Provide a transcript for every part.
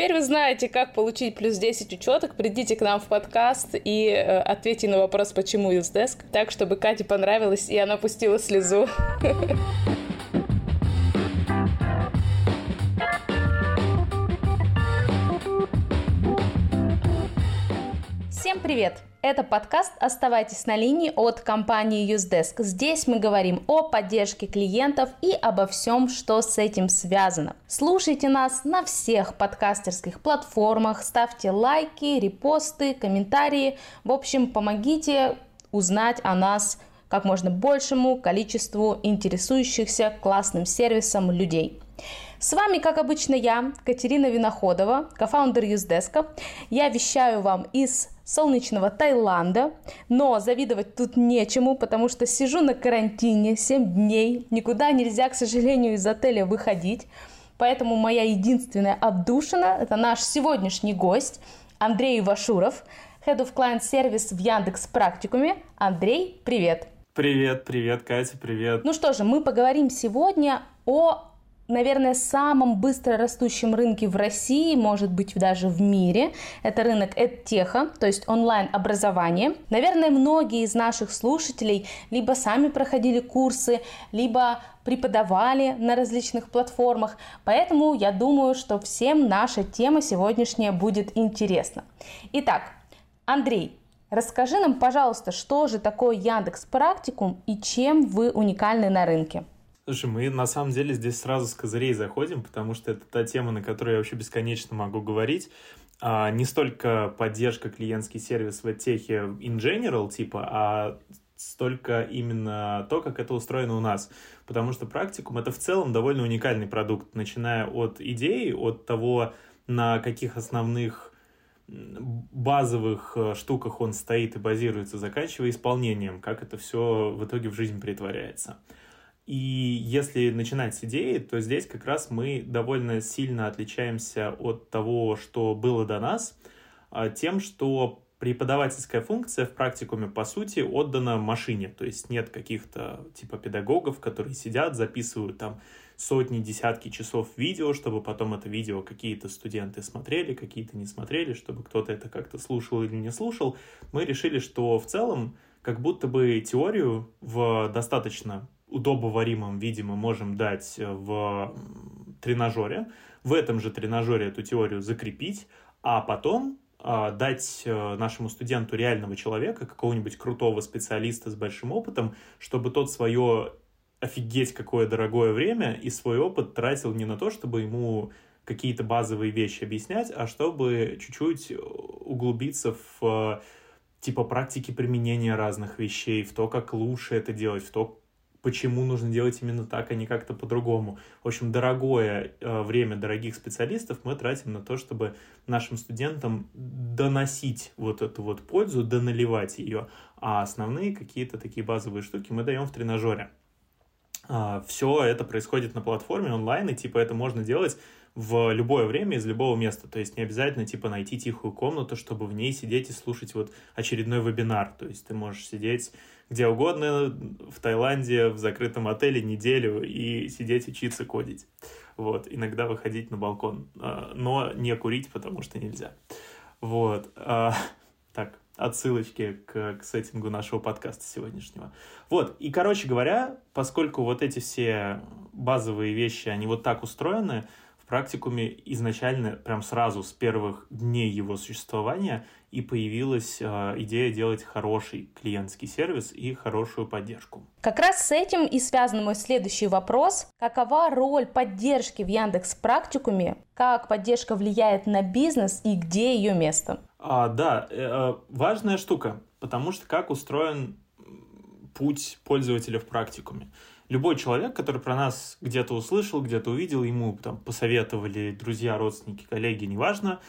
Теперь вы знаете, как получить плюс 10 учеток. Придите к нам в подкаст и э, ответьте на вопрос, почему Юздеск, так, чтобы Кате понравилось, и она пустила слезу. Всем привет! Это подкаст «Оставайтесь на линии» от компании Usedesk. Здесь мы говорим о поддержке клиентов и обо всем, что с этим связано. Слушайте нас на всех подкастерских платформах, ставьте лайки, репосты, комментарии. В общем, помогите узнать о нас как можно большему количеству интересующихся классным сервисом людей. С вами, как обычно, я, Катерина Виноходова, кофаундер Юздеска. Я вещаю вам из солнечного Таиланда, но завидовать тут нечему, потому что сижу на карантине 7 дней, никуда нельзя, к сожалению, из отеля выходить. Поэтому моя единственная отдушина – это наш сегодняшний гость Андрей Вашуров, Head of Client Service в Яндекс Практикуме. Андрей, привет! Привет, привет, Катя, привет. Ну что же, мы поговорим сегодня о наверное, самом быстро растущем рынке в России, может быть, даже в мире. Это рынок EdTech, то есть онлайн-образование. Наверное, многие из наших слушателей либо сами проходили курсы, либо преподавали на различных платформах. Поэтому я думаю, что всем наша тема сегодняшняя будет интересна. Итак, Андрей, расскажи нам, пожалуйста, что же такое Яндекс Практикум и чем вы уникальны на рынке? Слушай, мы на самом деле здесь сразу с козырей заходим, потому что это та тема, на которую я вообще бесконечно могу говорить. А, не столько поддержка клиентский сервис в техе in general, типа, а столько именно то, как это устроено у нас. Потому что практикум — это в целом довольно уникальный продукт, начиная от идеи, от того, на каких основных базовых э, штуках он стоит и базируется, заканчивая исполнением, как это все в итоге в жизнь притворяется. И если начинать с идеи, то здесь как раз мы довольно сильно отличаемся от того, что было до нас, а, тем, что преподавательская функция в практикуме, по сути, отдана машине. То есть нет каких-то типа педагогов, которые сидят, записывают там сотни, десятки часов видео, чтобы потом это видео какие-то студенты смотрели, какие-то не смотрели, чтобы кто-то это как-то слушал или не слушал. Мы решили, что в целом как будто бы теорию в достаточно удобоваримом виде мы можем дать э, в тренажере, в этом же тренажере эту теорию закрепить, а потом а, дать э, нашему студенту реального человека, какого-нибудь крутого специалиста с большим опытом, чтобы тот свое офигеть какое дорогое время и свой опыт тратил не на то, чтобы ему какие-то базовые вещи объяснять, а чтобы чуть-чуть углубиться в типа практики применения разных вещей, в то, как лучше это делать, в то, почему нужно делать именно так, а не как-то по-другому. В общем, дорогое э, время дорогих специалистов мы тратим на то, чтобы нашим студентам доносить вот эту вот пользу, доналивать ее, а основные какие-то такие базовые штуки мы даем в тренажере. А, все это происходит на платформе онлайн, и типа это можно делать в любое время из любого места. То есть не обязательно типа найти тихую комнату, чтобы в ней сидеть и слушать вот очередной вебинар. То есть ты можешь сидеть где угодно, в Таиланде, в закрытом отеле неделю и сидеть учиться кодить. Вот, иногда выходить на балкон, а, но не курить, потому что нельзя. Вот, а, так, отсылочки к, к сеттингу нашего подкаста сегодняшнего. Вот, и, короче говоря, поскольку вот эти все базовые вещи, они вот так устроены, практикуме изначально, прям сразу с первых дней его существования и появилась э, идея делать хороший клиентский сервис и хорошую поддержку. Как раз с этим и связан мой следующий вопрос. Какова роль поддержки в Яндекс Практикуме? Как поддержка влияет на бизнес и где ее место? А, да, э, э важная штука, потому что как устроен путь пользователя в практикуме любой человек, который про нас где-то услышал, где-то увидел, ему там посоветовали друзья, родственники, коллеги, неважно,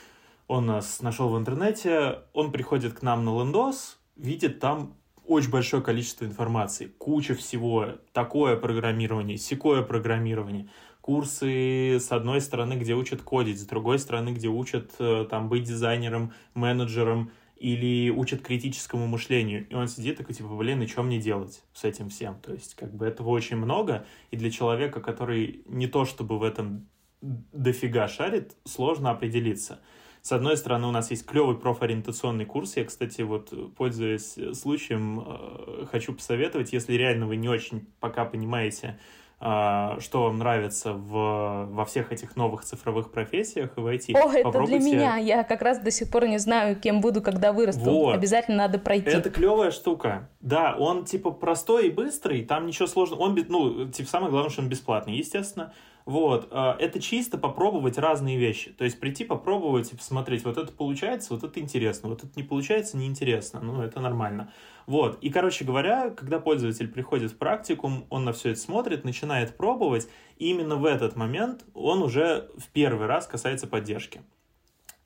он нас нашел в интернете, он приходит к нам на лендос, видит там очень большое количество информации, куча всего, такое программирование, секое программирование, курсы с одной стороны, где учат кодить, с другой стороны, где учат э, там быть дизайнером, менеджером, или учат критическому мышлению, и он сидит такой, типа, блин, и что мне делать с этим всем? То есть, как бы, этого очень много, и для человека, который не то чтобы в этом дофига шарит, сложно определиться. С одной стороны, у нас есть клевый профориентационный курс. Я, кстати, вот, пользуясь случаем, э, хочу посоветовать, если реально вы не очень пока понимаете, что вам нравится в, во всех этих новых цифровых профессиях в IT. О, это Попробуйте... для меня. Я как раз до сих пор не знаю, кем буду, когда вырасту. Вот. Обязательно надо пройти. Это клевая штука. Да, он типа простой и быстрый, там ничего сложного. Он, ну, типа, самое главное, что он бесплатный, естественно. Вот, а, это чисто попробовать разные вещи. То есть прийти, попробовать и посмотреть, вот это получается, вот это интересно, вот это не получается, неинтересно. Ну, это нормально. Вот, и, короче говоря, когда пользователь приходит в практикум, он на все это смотрит, начинает пробовать, и именно в этот момент он уже в первый раз касается поддержки.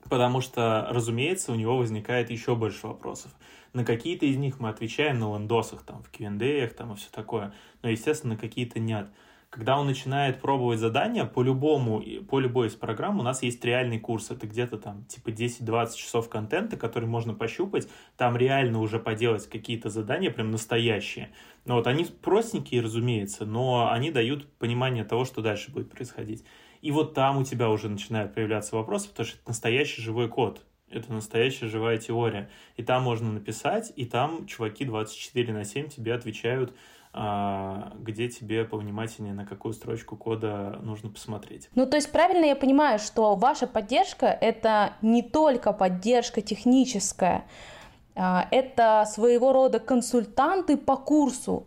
Потому что, разумеется, у него возникает еще больше вопросов. На какие-то из них мы отвечаем на лендосах, там, в Q&A, там, и все такое. Но, естественно, на какие-то нет. Когда он начинает пробовать задания, по любому, по любой из программ у нас есть реальный курс. Это где-то там типа 10-20 часов контента, который можно пощупать. Там реально уже поделать какие-то задания, прям настоящие. Но вот они простенькие, разумеется, но они дают понимание того, что дальше будет происходить. И вот там у тебя уже начинают появляться вопросы, потому что это настоящий живой код. Это настоящая живая теория. И там можно написать, и там чуваки 24 на 7 тебе отвечают где тебе повнимательнее, на какую строчку кода нужно посмотреть. Ну, то есть правильно я понимаю, что ваша поддержка — это не только поддержка техническая, а, это своего рода консультанты по курсу,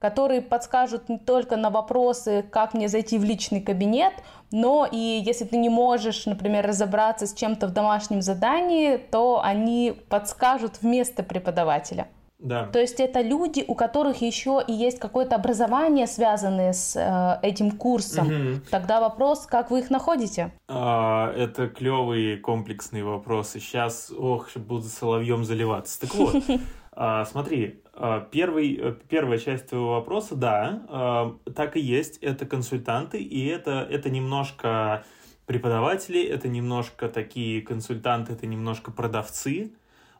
которые подскажут не только на вопросы, как мне зайти в личный кабинет, но и если ты не можешь, например, разобраться с чем-то в домашнем задании, то они подскажут вместо преподавателя. Да. То есть это люди, у которых еще и есть какое-то образование, связанное с э, этим курсом. Угу. Тогда вопрос, как вы их находите? А, это клевые комплексные вопросы. Сейчас, ох, буду соловьем заливаться. Так вот, а, смотри, а, первый, э, первая часть твоего вопроса, да, а, так и есть. Это консультанты, и это, это немножко преподаватели, это немножко такие консультанты, это немножко продавцы.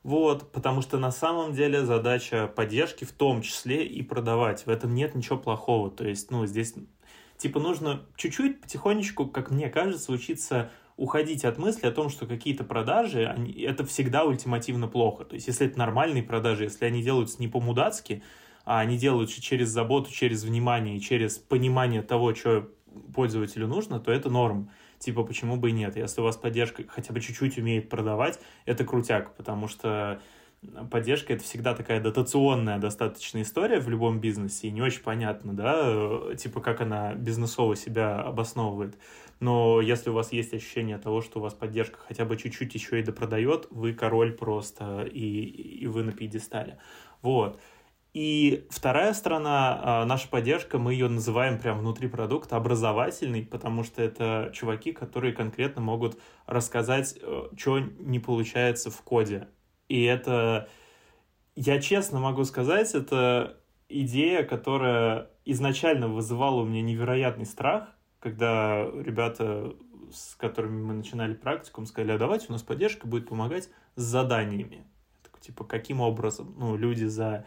Вот, потому что на самом деле задача поддержки в том числе и продавать. В этом нет ничего плохого. То есть, ну, здесь типа нужно чуть-чуть потихонечку, как мне кажется, учиться уходить от мысли о том, что какие-то продажи, они, это всегда ультимативно плохо. То есть, если это нормальные продажи, если они делаются не по-мудацки, а они делаются через заботу, через внимание через понимание того, что пользователю нужно, то это норм типа, почему бы и нет? Если у вас поддержка хотя бы чуть-чуть умеет продавать, это крутяк, потому что поддержка это всегда такая дотационная достаточно история в любом бизнесе, и не очень понятно, да, типа как она бизнесово себя обосновывает. Но если у вас есть ощущение того, что у вас поддержка хотя бы чуть-чуть еще и допродает, вы король просто, и, и вы на пьедестале. Вот. И вторая сторона, а, наша поддержка, мы ее называем прям внутри продукта образовательный, потому что это чуваки, которые конкретно могут рассказать, э, что не получается в коде. И это, я честно могу сказать, это идея, которая изначально вызывала у меня невероятный страх, когда ребята, с которыми мы начинали практикум, сказали, а давайте у нас поддержка будет помогать с заданиями. типа, каким образом? Ну, люди за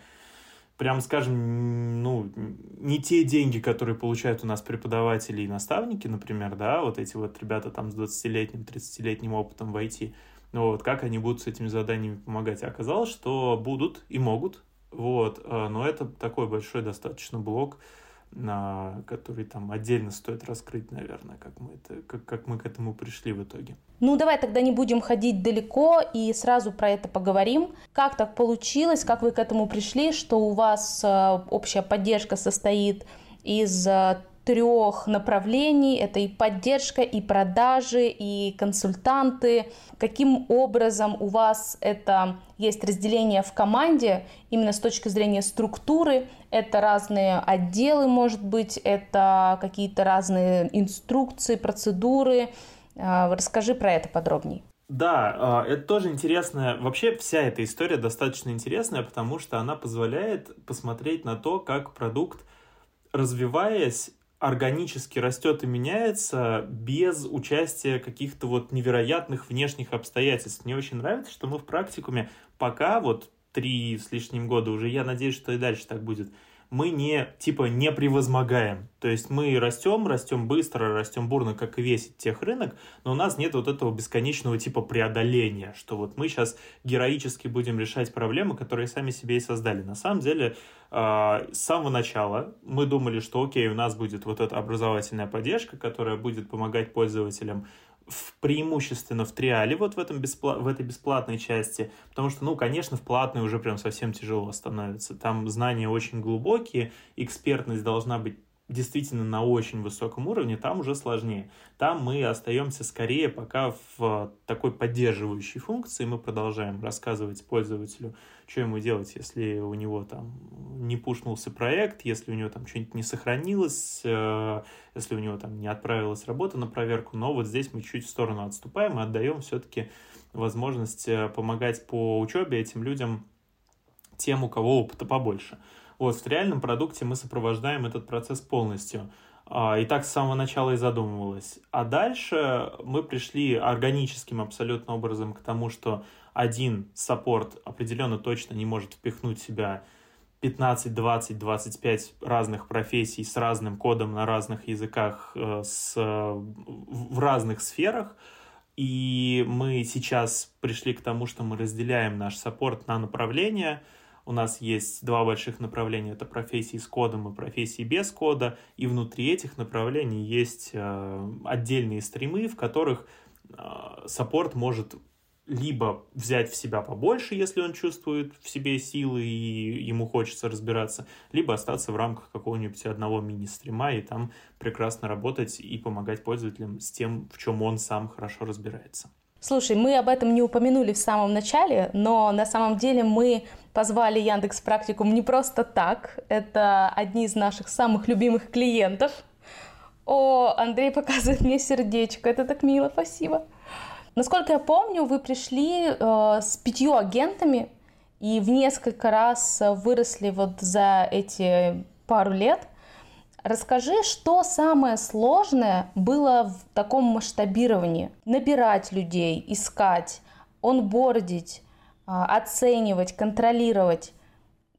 прям скажем, ну, не те деньги, которые получают у нас преподаватели и наставники, например, да, вот эти вот ребята там с 20-летним, 30-летним опытом в IT, ну вот, как они будут с этими заданиями помогать? оказалось, что будут и могут, вот, э, но это такой большой достаточно блок, который там отдельно стоит раскрыть, наверное, как мы, это, как, как мы к этому пришли в итоге. Ну, давай тогда не будем ходить далеко и сразу про это поговорим. Как так получилось, как вы к этому пришли, что у вас э, общая поддержка состоит из э, трех направлений. Это и поддержка, и продажи, и консультанты. Каким образом у вас это есть разделение в команде именно с точки зрения структуры? Это разные отделы, может быть, это какие-то разные инструкции, процедуры. А, расскажи про это подробнее. Да, а, это тоже интересно. Вообще вся эта история достаточно интересная, потому что она позволяет посмотреть на то, как продукт, развиваясь, органически растет и меняется без участия каких-то вот невероятных внешних обстоятельств. Мне очень нравится, что мы в практикуме. Пока вот три с лишним года уже, я надеюсь, что и дальше так будет, мы не, типа, не превозмогаем. То есть мы растем, растем быстро, растем бурно, как и весь тех рынок, но у нас нет вот этого бесконечного типа преодоления, что вот мы сейчас героически будем решать проблемы, которые сами себе и создали. На самом деле, э, с самого начала мы думали, что окей, у нас будет вот эта образовательная поддержка, которая будет помогать пользователям в, преимущественно в триале, вот в, этом беспла- в этой бесплатной части, потому что, ну, конечно, в платной уже прям совсем тяжело становится. Там знания очень глубокие, экспертность должна быть действительно на очень высоком уровне, там уже сложнее. Там мы остаемся скорее пока в такой поддерживающей функции, мы продолжаем рассказывать пользователю, что ему делать, если у него там не пушнулся проект, если у него там что-нибудь не сохранилось, э, если у него там не отправилась работа на проверку, но вот здесь мы чуть в сторону отступаем и отдаем все-таки возможность э, помогать по учебе этим людям, тем, у кого опыта побольше. Вот, в реальном продукте мы сопровождаем этот процесс полностью. А, и так с самого начала и задумывалось. А дальше мы пришли органическим абсолютно образом к тому, что один саппорт определенно точно не может впихнуть в себя 15, 20, 25 разных профессий с разным кодом на разных языках э, с, в разных сферах. И мы сейчас пришли к тому, что мы разделяем наш саппорт на направления – у нас есть два больших направления, это профессии с кодом и профессии без кода, и внутри этих направлений есть э, отдельные стримы, в которых э, саппорт может либо взять в себя побольше, если он чувствует в себе силы и ему хочется разбираться, либо остаться в рамках какого-нибудь одного мини-стрима и там прекрасно работать и помогать пользователям с тем, в чем он сам хорошо разбирается. Слушай, мы об этом не упомянули в самом начале, но на самом деле мы позвали Яндекс Практикум не просто так. Это одни из наших самых любимых клиентов. О, Андрей показывает мне сердечко, это так мило, спасибо. Насколько я помню, вы пришли э, с пятью агентами и в несколько раз выросли вот за эти пару лет. Расскажи, что самое сложное было в таком масштабировании? Набирать людей, искать, онбордить, оценивать, контролировать.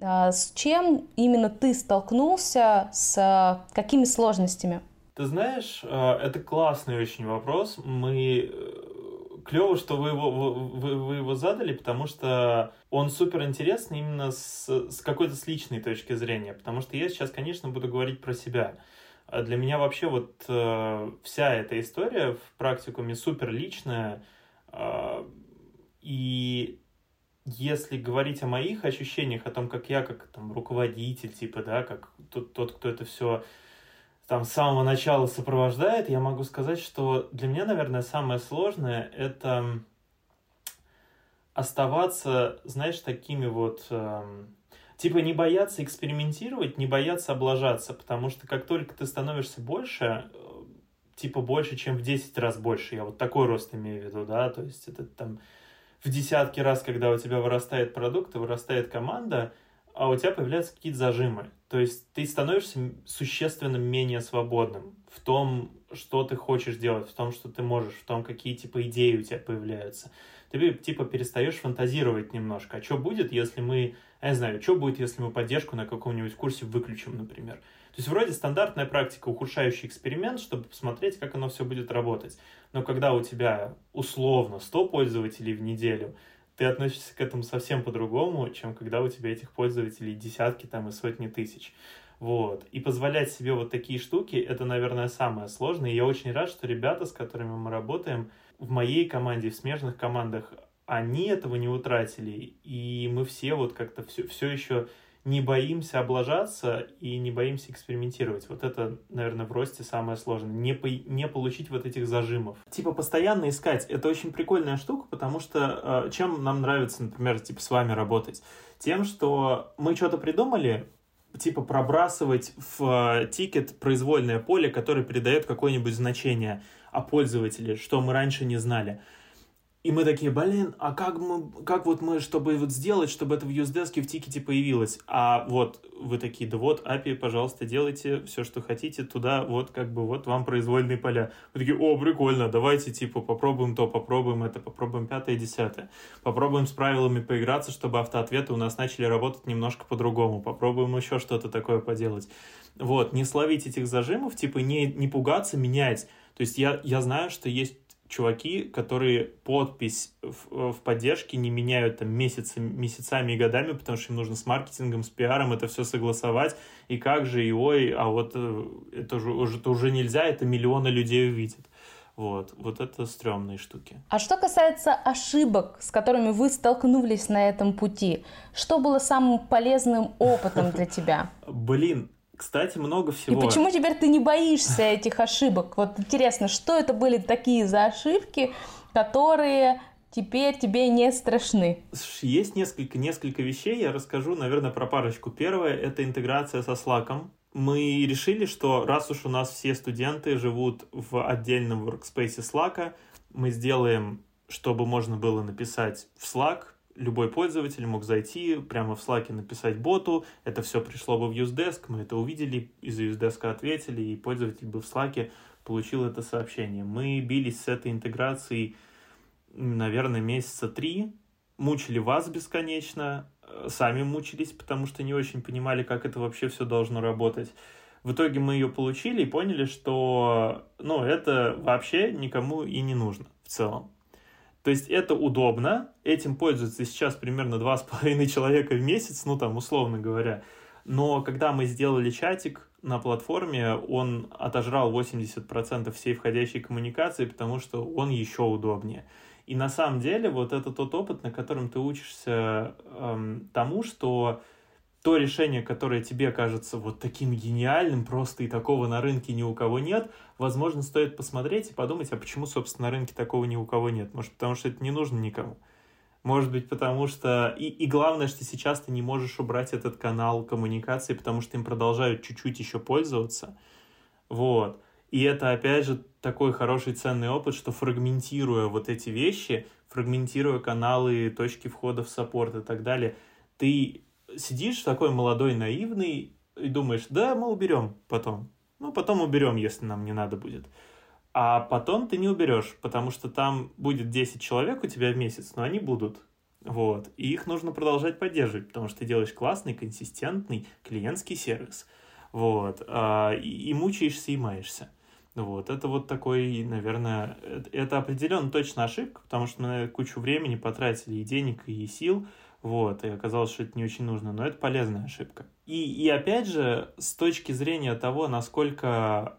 А, с чем именно ты столкнулся, с а, какими сложностями? Ты знаешь, это классный очень вопрос. Мы клево, что вы его, вы, вы его задали, потому что он супер интересный именно с, с какой-то с личной точки зрения. Потому что я сейчас, конечно, буду говорить про себя. А для меня вообще вот э, вся эта история в практикуме супер личная. Э, и если говорить о моих ощущениях, о том, как я, как там руководитель, типа, да, как тот, тот кто это все там с самого начала сопровождает, я могу сказать, что для меня, наверное, самое сложное это оставаться, знаешь, такими вот... Э, типа не бояться экспериментировать, не бояться облажаться, потому что как только ты становишься больше, э, типа больше, чем в 10 раз больше, я вот такой рост имею в виду, да, то есть это там в десятки раз, когда у тебя вырастает продукт вырастает команда, а у тебя появляются какие-то зажимы. То есть ты становишься существенно менее свободным в том, что ты хочешь делать, в том, что ты можешь, в том, какие типа идеи у тебя появляются. Ты типа перестаешь фантазировать немножко. А что будет, если мы, я не знаю, что будет, если мы поддержку на каком-нибудь курсе выключим, например. То есть вроде стандартная практика, ухудшающий эксперимент, чтобы посмотреть, как оно все будет работать. Но когда у тебя условно 100 пользователей в неделю, ты относишься к этому совсем по-другому, чем когда у тебя этих пользователей десятки там и сотни тысяч. Вот. И позволять себе вот такие штуки, это, наверное, самое сложное. И я очень рад, что ребята, с которыми мы работаем, в моей команде, в смежных командах, они этого не утратили. И мы все вот как-то все, все еще не боимся облажаться и не боимся экспериментировать. Вот это, наверное, в росте самое сложное. Не, по, не получить вот этих зажимов. Типа постоянно искать. Это очень прикольная штука, потому что э, чем нам нравится, например, типа с вами работать? Тем, что мы что-то придумали, типа пробрасывать в э, тикет произвольное поле, которое передает какое-нибудь значение о пользователе, что мы раньше не знали. И мы такие, блин, а как мы, как вот мы, чтобы вот сделать, чтобы это в юздеске в тикете появилось? А вот вы такие, да вот, API, пожалуйста, делайте все, что хотите, туда вот как бы вот вам произвольные поля. Вы такие, о, прикольно, давайте типа попробуем то, попробуем это, попробуем пятое, десятое. Попробуем с правилами поиграться, чтобы автоответы у нас начали работать немножко по-другому. Попробуем еще что-то такое поделать. Вот, не словить этих зажимов, типа не, не пугаться, менять. То есть я, я знаю, что есть чуваки, которые подпись в, в поддержке не меняют там месяцами, месяцами и годами, потому что им нужно с маркетингом, с пиаром это все согласовать, и как же, и ой, а вот э, это уже, это уже нельзя, это миллионы людей увидят. Вот, вот это стрёмные штуки. А что касается ошибок, с которыми вы столкнулись на этом пути, что было самым полезным опытом для тебя? Блин, кстати, много всего. И почему теперь ты не боишься этих ошибок? Вот интересно, что это были такие за ошибки, которые теперь тебе не страшны? Есть несколько, несколько вещей, я расскажу, наверное, про парочку. Первое — это интеграция со Slack. Мы решили, что раз уж у нас все студенты живут в отдельном workspace Slack, мы сделаем, чтобы можно было написать в Slack любой пользователь мог зайти, прямо в Slack написать боту, это все пришло бы в UseDesk, мы это увидели, из UseDesk ответили, и пользователь бы в Slack получил это сообщение. Мы бились с этой интеграцией, наверное, месяца три, мучили вас бесконечно, э, сами мучились, потому что не очень понимали, как это вообще все должно работать. В итоге мы ее получили и поняли, что ну, это вообще никому и не нужно в целом. То есть это удобно, этим пользуется сейчас примерно 2,5 человека в месяц, ну там условно говоря. Но когда мы сделали чатик на платформе, он отожрал 80% всей входящей коммуникации, потому что он еще удобнее. И на самом деле вот это тот опыт, на котором ты учишься эм, тому, что то решение, которое тебе кажется вот таким гениальным, просто и такого на рынке ни у кого нет, возможно, стоит посмотреть и подумать, а почему, собственно, на рынке такого ни у кого нет? Может, потому что это не нужно никому? Может быть, потому что... И, и главное, что сейчас ты не можешь убрать этот канал коммуникации, потому что им продолжают чуть-чуть еще пользоваться. Вот. И это, опять же, такой хороший ценный опыт, что фрагментируя вот эти вещи, фрагментируя каналы, точки входа в саппорт и так далее, ты сидишь такой молодой, наивный и думаешь, да, мы уберем потом. Ну, потом уберем, если нам не надо будет. А потом ты не уберешь, потому что там будет 10 человек у тебя в месяц, но они будут. Вот. И их нужно продолжать поддерживать, потому что ты делаешь классный, консистентный клиентский сервис. Вот. А, и, мучаешься, и маешься. Вот, это вот такой, наверное, это определенно точно ошибка, потому что мы кучу времени потратили и денег, и сил, вот, и оказалось, что это не очень нужно, но это полезная ожибка. И, и опять же, с точки зрения того, насколько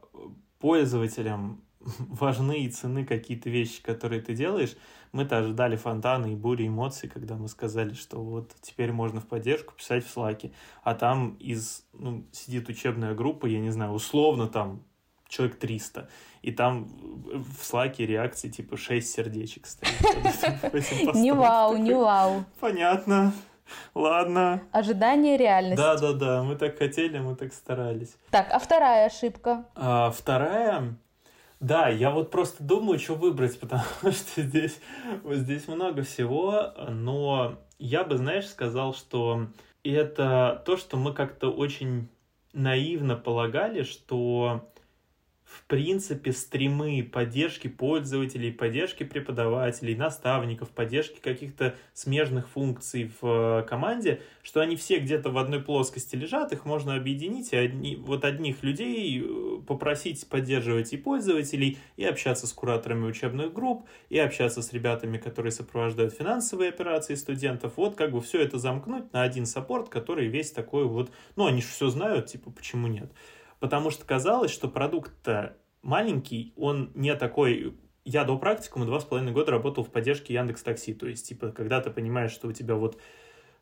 пользователям важны и цены какие-то вещи, которые ты делаешь, мы-то ожидали фонтаны и бури эмоций, когда мы сказали, что вот теперь можно в поддержку писать в слаке, а там из, ну, сидит учебная группа, я не знаю, условно там человек 300, и там в слаке реакции типа 6 сердечек стоит. Не вау, не вау. Понятно. Ладно. Ожидание реальности. Да, да, да. Мы так хотели, мы так старались. Так, а вторая ошибка? А, вторая. Да, я вот просто думаю, что выбрать, потому что здесь, вот здесь много всего, но я бы, знаешь, сказал, что это то, что мы как-то очень наивно полагали, что в принципе, стримы поддержки пользователей, поддержки преподавателей, наставников, поддержки каких-то смежных функций в э, команде, что они все где-то в одной плоскости лежат, их можно объединить, и одни, вот одних людей э, попросить поддерживать и пользователей, и общаться с кураторами учебных групп, и общаться с ребятами, которые сопровождают финансовые операции студентов. Вот как бы все это замкнуть на один саппорт, который весь такой вот, ну, они же все знают, типа, почему нет? Потому что казалось, что продукт-то маленький, он не такой... Я до практикума два с половиной года работал в поддержке Яндекс Такси. То есть, типа, когда ты понимаешь, что у тебя вот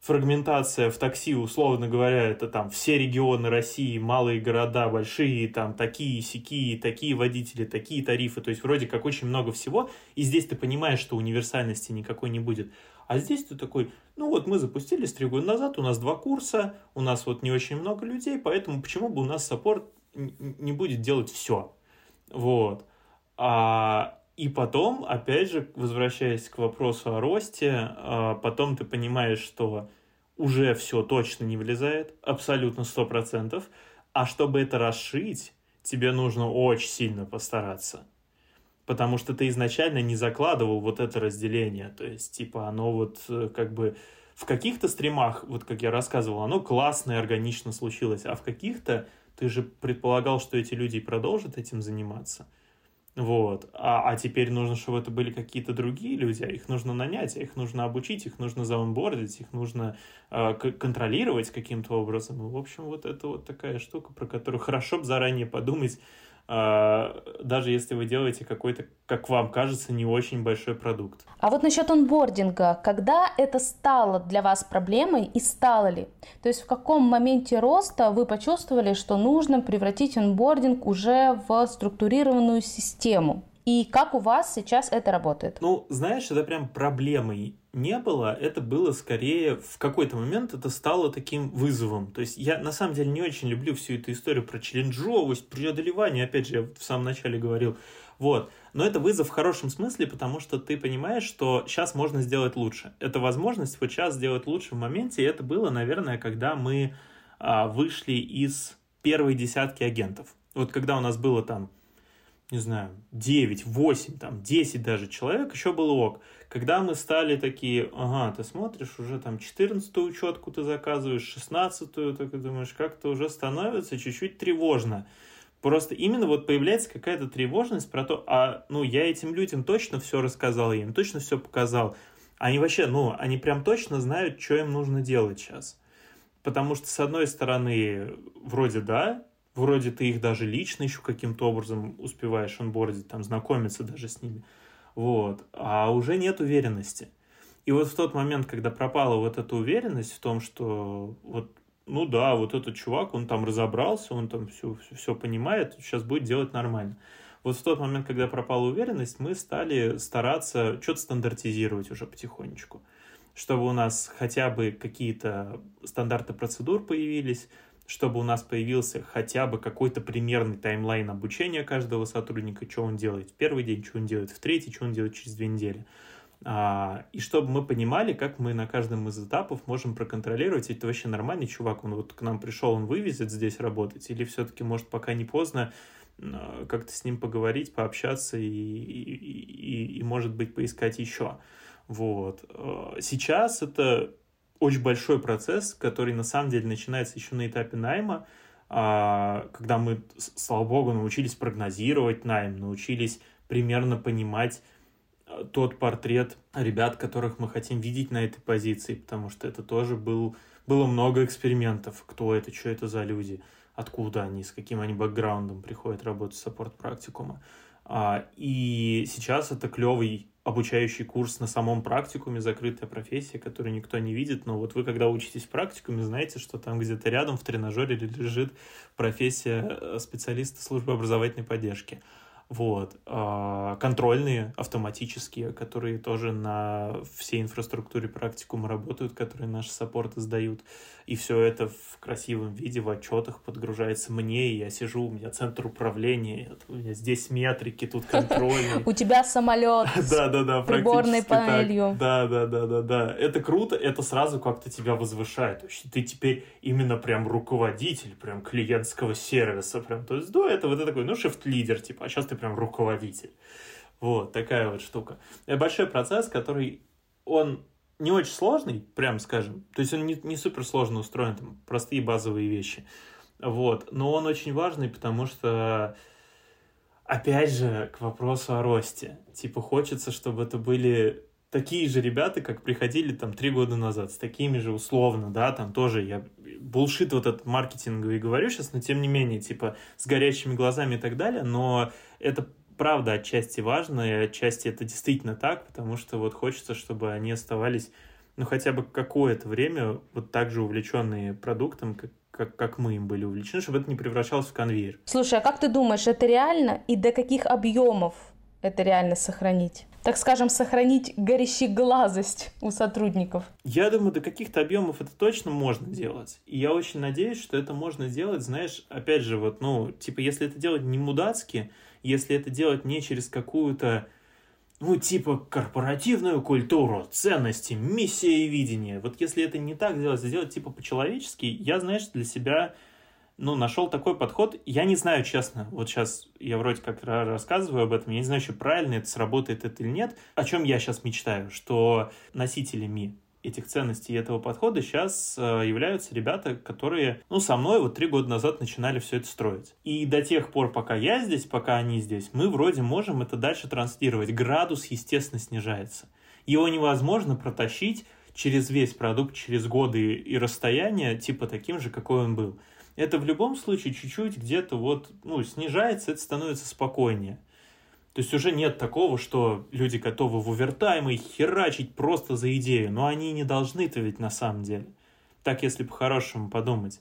фрагментация в такси, условно говоря, это там все регионы России, малые города, большие, там такие, сякие, такие водители, такие тарифы, то есть вроде как очень много всего, и здесь ты понимаешь, что универсальности никакой не будет. А здесь ты такой, ну вот мы запустились три года назад, у нас два курса, у нас вот не очень много людей, поэтому почему бы у нас саппорт не будет делать все? Вот. А, И потом, опять же, возвращаясь к вопросу о росте, а, потом ты понимаешь, что уже все точно не влезает, абсолютно сто процентов, а чтобы это расшить, тебе нужно очень сильно постараться. Потому что ты изначально не закладывал вот это разделение. То есть, типа, оно вот э, как бы в каких-то стримах, вот как я рассказывал, оно классно и органично случилось, а в каких-то ты же предполагал, что эти люди продолжат этим заниматься – вот. А, а теперь нужно, чтобы это были какие-то другие люди, а их нужно нанять, а их нужно обучить, их нужно заонбордить, их нужно э, контролировать каким-то образом. в общем, вот это вот такая штука, про которую хорошо бы заранее подумать, даже если вы делаете какой-то, как вам кажется, не очень большой продукт. А вот насчет онбординга, когда это стало для вас проблемой и стало ли? То есть в каком моменте роста вы почувствовали, что нужно превратить онбординг уже в структурированную систему? И как у вас сейчас это работает? Ну, знаешь, это прям проблемой не было, это было скорее в какой-то момент это стало таким вызовом. То есть я на самом деле не очень люблю всю эту историю про челленджовость, преодолевание, опять же, я в самом начале говорил. Вот. Но это вызов в хорошем смысле, потому что ты понимаешь, что сейчас можно сделать лучше. Это возможность вот сейчас сделать лучше в моменте, и это было, наверное, когда мы а, вышли из первой десятки агентов. Вот когда у нас было там не знаю, 9, 8, там, 10 даже человек, еще было ок. Когда мы стали такие, ага, ты смотришь, уже там 14-ю учетку ты заказываешь, 16-ю, так и думаешь, как-то уже становится чуть-чуть тревожно. Просто именно вот появляется какая-то тревожность про то, а, ну, я этим людям точно все рассказал, я им точно все показал. Они вообще, ну, они прям точно знают, что им нужно делать сейчас. Потому что, с одной стороны, вроде да, вроде ты их даже лично еще каким-то образом успеваешь онбордить, там, знакомиться даже с ними, вот, а уже нет уверенности. И вот в тот момент, когда пропала вот эта уверенность в том, что вот, ну да, вот этот чувак, он там разобрался, он там все, все, все понимает, сейчас будет делать нормально. Вот в тот момент, когда пропала уверенность, мы стали стараться что-то стандартизировать уже потихонечку, чтобы у нас хотя бы какие-то стандарты процедур появились, чтобы у нас появился хотя бы какой-то примерный таймлайн обучения каждого сотрудника, что он делает в первый день, что он делает в третий, что он делает через две недели. А, и чтобы мы понимали, как мы на каждом из этапов можем проконтролировать, это вообще нормальный чувак, он вот к нам пришел, он вывезет здесь работать, или все-таки, может, пока не поздно, а, как-то с ним поговорить, пообщаться и, и, и, и, может быть, поискать еще. Вот. А, сейчас это очень большой процесс, который на самом деле начинается еще на этапе найма, а, когда мы, слава богу, научились прогнозировать найм, научились примерно понимать а, тот портрет ребят, которых мы хотим видеть на этой позиции, потому что это тоже был, было много экспериментов, кто это, что это за люди, откуда они, с каким они бэкграундом приходят работать в саппорт-практикума. А, и сейчас это клевый обучающий курс на самом практикуме, закрытая профессия, которую никто не видит, но вот вы, когда учитесь в практикуме, знаете, что там где-то рядом в тренажере лежит профессия э, специалиста службы образовательной поддержки. Вот. А, контрольные, автоматические, которые тоже на всей инфраструктуре практикума работают, которые наши саппорты сдают. И все это в красивом виде, в отчетах подгружается мне, и я сижу, у меня центр управления, у меня здесь метрики, тут контрольные. У тебя самолет с приборной панелью. Да, да, да, да, да. Это круто, это сразу как-то тебя возвышает. Ты теперь именно прям руководитель, прям клиентского сервиса. Прям. То есть до этого ты такой, ну, шефт-лидер, типа, а сейчас ты прям руководитель. Вот, такая вот штука. Это большой процесс, который, он не очень сложный, прям скажем. То есть он не, не супер сложно устроен, там простые базовые вещи. Вот, но он очень важный, потому что, опять же, к вопросу о росте. Типа хочется, чтобы это были такие же ребята, как приходили там три года назад, с такими же условно, да, там тоже я булшит вот этот маркетинговый говорю сейчас, но тем не менее, типа, с горящими глазами и так далее, но это правда отчасти важно, и отчасти это действительно так, потому что вот хочется, чтобы они оставались, ну, хотя бы какое-то время вот так же увлеченные продуктом, как, как, как мы им были увлечены, чтобы это не превращалось в конвейер. Слушай, а как ты думаешь, это реально и до каких объемов это реально сохранить? так скажем, сохранить горящеглазость у сотрудников? Я думаю, до каких-то объемов это точно можно делать. И я очень надеюсь, что это можно делать, знаешь, опять же, вот, ну, типа, если это делать не мудацки, если это делать не через какую-то ну, типа, корпоративную культуру, ценности, миссия и видение. Вот если это не так сделать, сделать типа по-человечески, я, знаешь, для себя, ну, нашел такой подход. Я не знаю, честно, вот сейчас я вроде как рассказываю об этом, я не знаю, еще правильно это сработает это или нет. О чем я сейчас мечтаю, что носителями этих ценностей и этого подхода сейчас э, являются ребята, которые, ну, со мной вот три года назад начинали все это строить. И до тех пор, пока я здесь, пока они здесь, мы вроде можем это дальше транслировать. Градус, естественно, снижается. Его невозможно протащить через весь продукт, через годы и расстояние, типа таким же, какой он был. Это в любом случае чуть-чуть где-то вот, ну, снижается, это становится спокойнее. То есть уже нет такого, что люди готовы в овертаймы херачить просто за идею, но они не должны-то ведь на самом деле. Так, если по-хорошему подумать.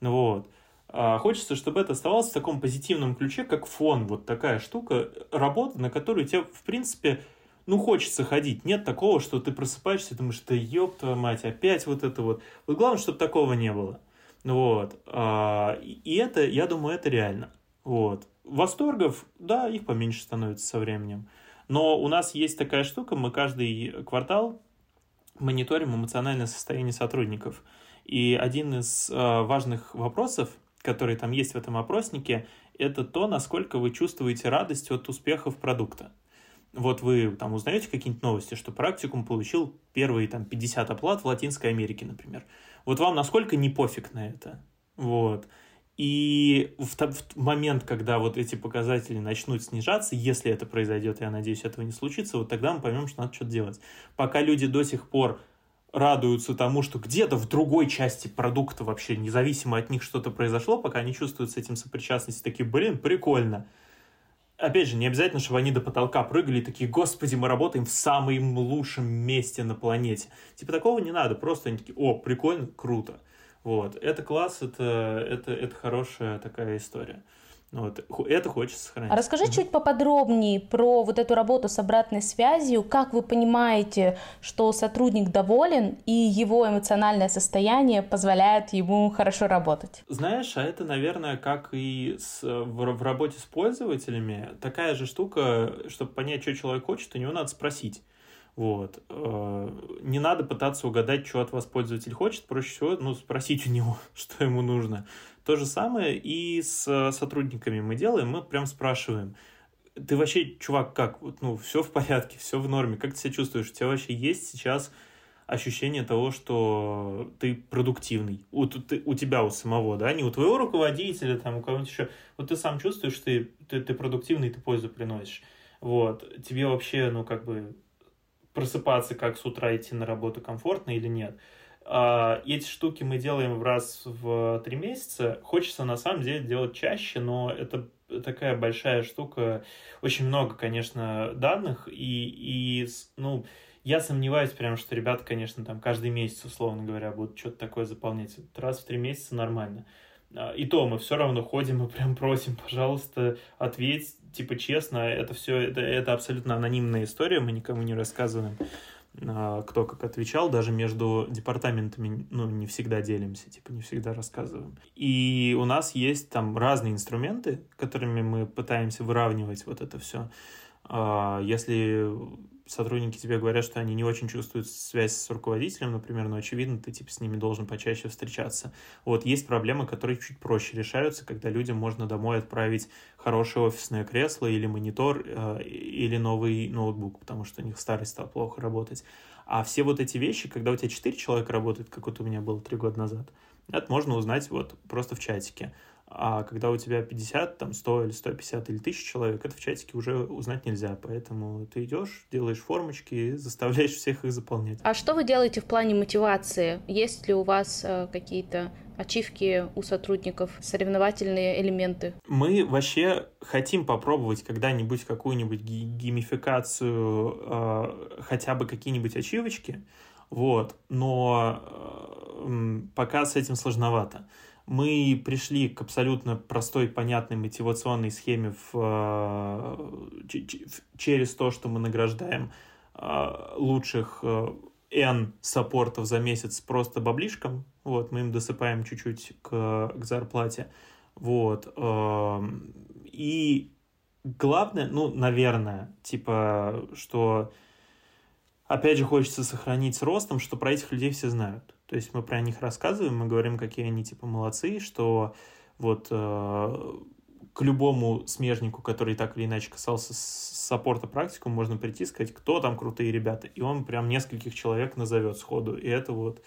Вот. А хочется, чтобы это оставалось в таком позитивном ключе, как фон, вот такая штука, работа, на которую тебе, в принципе, ну, хочется ходить. Нет такого, что ты просыпаешься и думаешь, да ёб твою мать, опять вот это вот. Вот главное, чтобы такого не было. Вот. А, и это, я думаю, это реально. Вот. Восторгов, да, их поменьше становится со временем. Но у нас есть такая штука, мы каждый квартал мониторим эмоциональное состояние сотрудников. И один из э, важных вопросов, который там есть в этом опроснике, это то, насколько вы чувствуете радость от успехов продукта. Вот вы там узнаете какие-нибудь новости, что практикум получил первые там 50 оплат в Латинской Америке, например. Вот вам насколько не пофиг на это? Вот. И в, в момент, когда вот эти показатели начнут снижаться, если это произойдет, я надеюсь, этого не случится, вот тогда мы поймем, что надо что-то делать. Пока люди до сих пор радуются тому, что где-то в другой части продукта вообще, независимо от них, что-то произошло, пока они чувствуют с этим сопричастность, такие, блин, прикольно. Опять же, не обязательно, чтобы они до потолка прыгали такие, господи, мы работаем в самом лучшем месте на планете. Типа такого не надо, просто они такие, о, прикольно, круто. Вот. Это класс, это, это, это хорошая такая история. Вот. Это хочется сохранить. А расскажи чуть поподробнее про вот эту работу с обратной связью. Как вы понимаете, что сотрудник доволен и его эмоциональное состояние позволяет ему хорошо работать? Знаешь, а это, наверное, как и с, в, в работе с пользователями. Такая же штука, чтобы понять, что человек хочет, у него надо спросить. Вот. Э, не надо пытаться угадать, что от вас пользователь хочет. Проще всего ну, спросить у него, что ему нужно. То же самое и с сотрудниками мы делаем. Мы прям спрашиваем, ты вообще, чувак, как? Вот, ну, все в порядке, все в норме. Как ты себя чувствуешь? У тебя вообще есть сейчас ощущение того, что ты продуктивный. У, ты, у тебя у самого, да, не у твоего руководителя, там, у кого-нибудь еще. Вот ты сам чувствуешь, ты, ты, ты продуктивный, ты пользу приносишь. Вот. Тебе вообще, ну, как бы, просыпаться, как с утра идти на работу комфортно или нет. А, эти штуки мы делаем раз в три месяца. Хочется на самом деле делать чаще, но это такая большая штука. Очень много, конечно, данных. И, и ну, я сомневаюсь прям, что ребята, конечно, там каждый месяц, условно говоря, будут что-то такое заполнять. Раз в три месяца нормально. А, и то мы все равно ходим и прям просим, пожалуйста, ответь, типа, честно, это все, это, это абсолютно анонимная история, мы никому не рассказываем, а, кто как отвечал, даже между департаментами, ну, не всегда делимся, типа, не всегда рассказываем. И у нас есть там разные инструменты, которыми мы пытаемся выравнивать вот это все. А, если сотрудники тебе говорят, что они не очень чувствуют связь с руководителем, например, но очевидно, ты типа с ними должен почаще встречаться. Вот есть проблемы, которые чуть проще решаются, когда людям можно домой отправить хорошее офисное кресло или монитор э, или новый ноутбук, потому что у них старый стал плохо работать. А все вот эти вещи, когда у тебя 4 человека работают, как вот у меня было 3 года назад, это можно узнать вот просто в чатике. А когда у тебя 50, там 100 или 150 или 1000 человек, это в чатике уже узнать нельзя. Поэтому ты идешь, делаешь формочки, заставляешь всех их заполнять. А что вы делаете в плане мотивации? Есть ли у вас э, какие-то ачивки у сотрудников, соревновательные элементы? Мы вообще хотим попробовать когда-нибудь какую-нибудь геймификацию, э, хотя бы какие-нибудь ачивочки, вот, но э, пока с этим сложновато мы пришли к абсолютно простой, понятной мотивационной схеме в, э, через то, что мы награждаем э, лучших э, N саппортов за месяц просто баблишком. Вот, мы им досыпаем чуть-чуть к, к зарплате. Вот. И главное, ну, наверное, типа, что опять же хочется сохранить с ростом, что про этих людей все знают. То есть мы про них рассказываем, мы говорим, какие они типа молодцы, что вот э, к любому смежнику, который так или иначе касался саппорта практику, можно прийти и сказать, кто там крутые ребята. И он прям нескольких человек назовет сходу. И это вот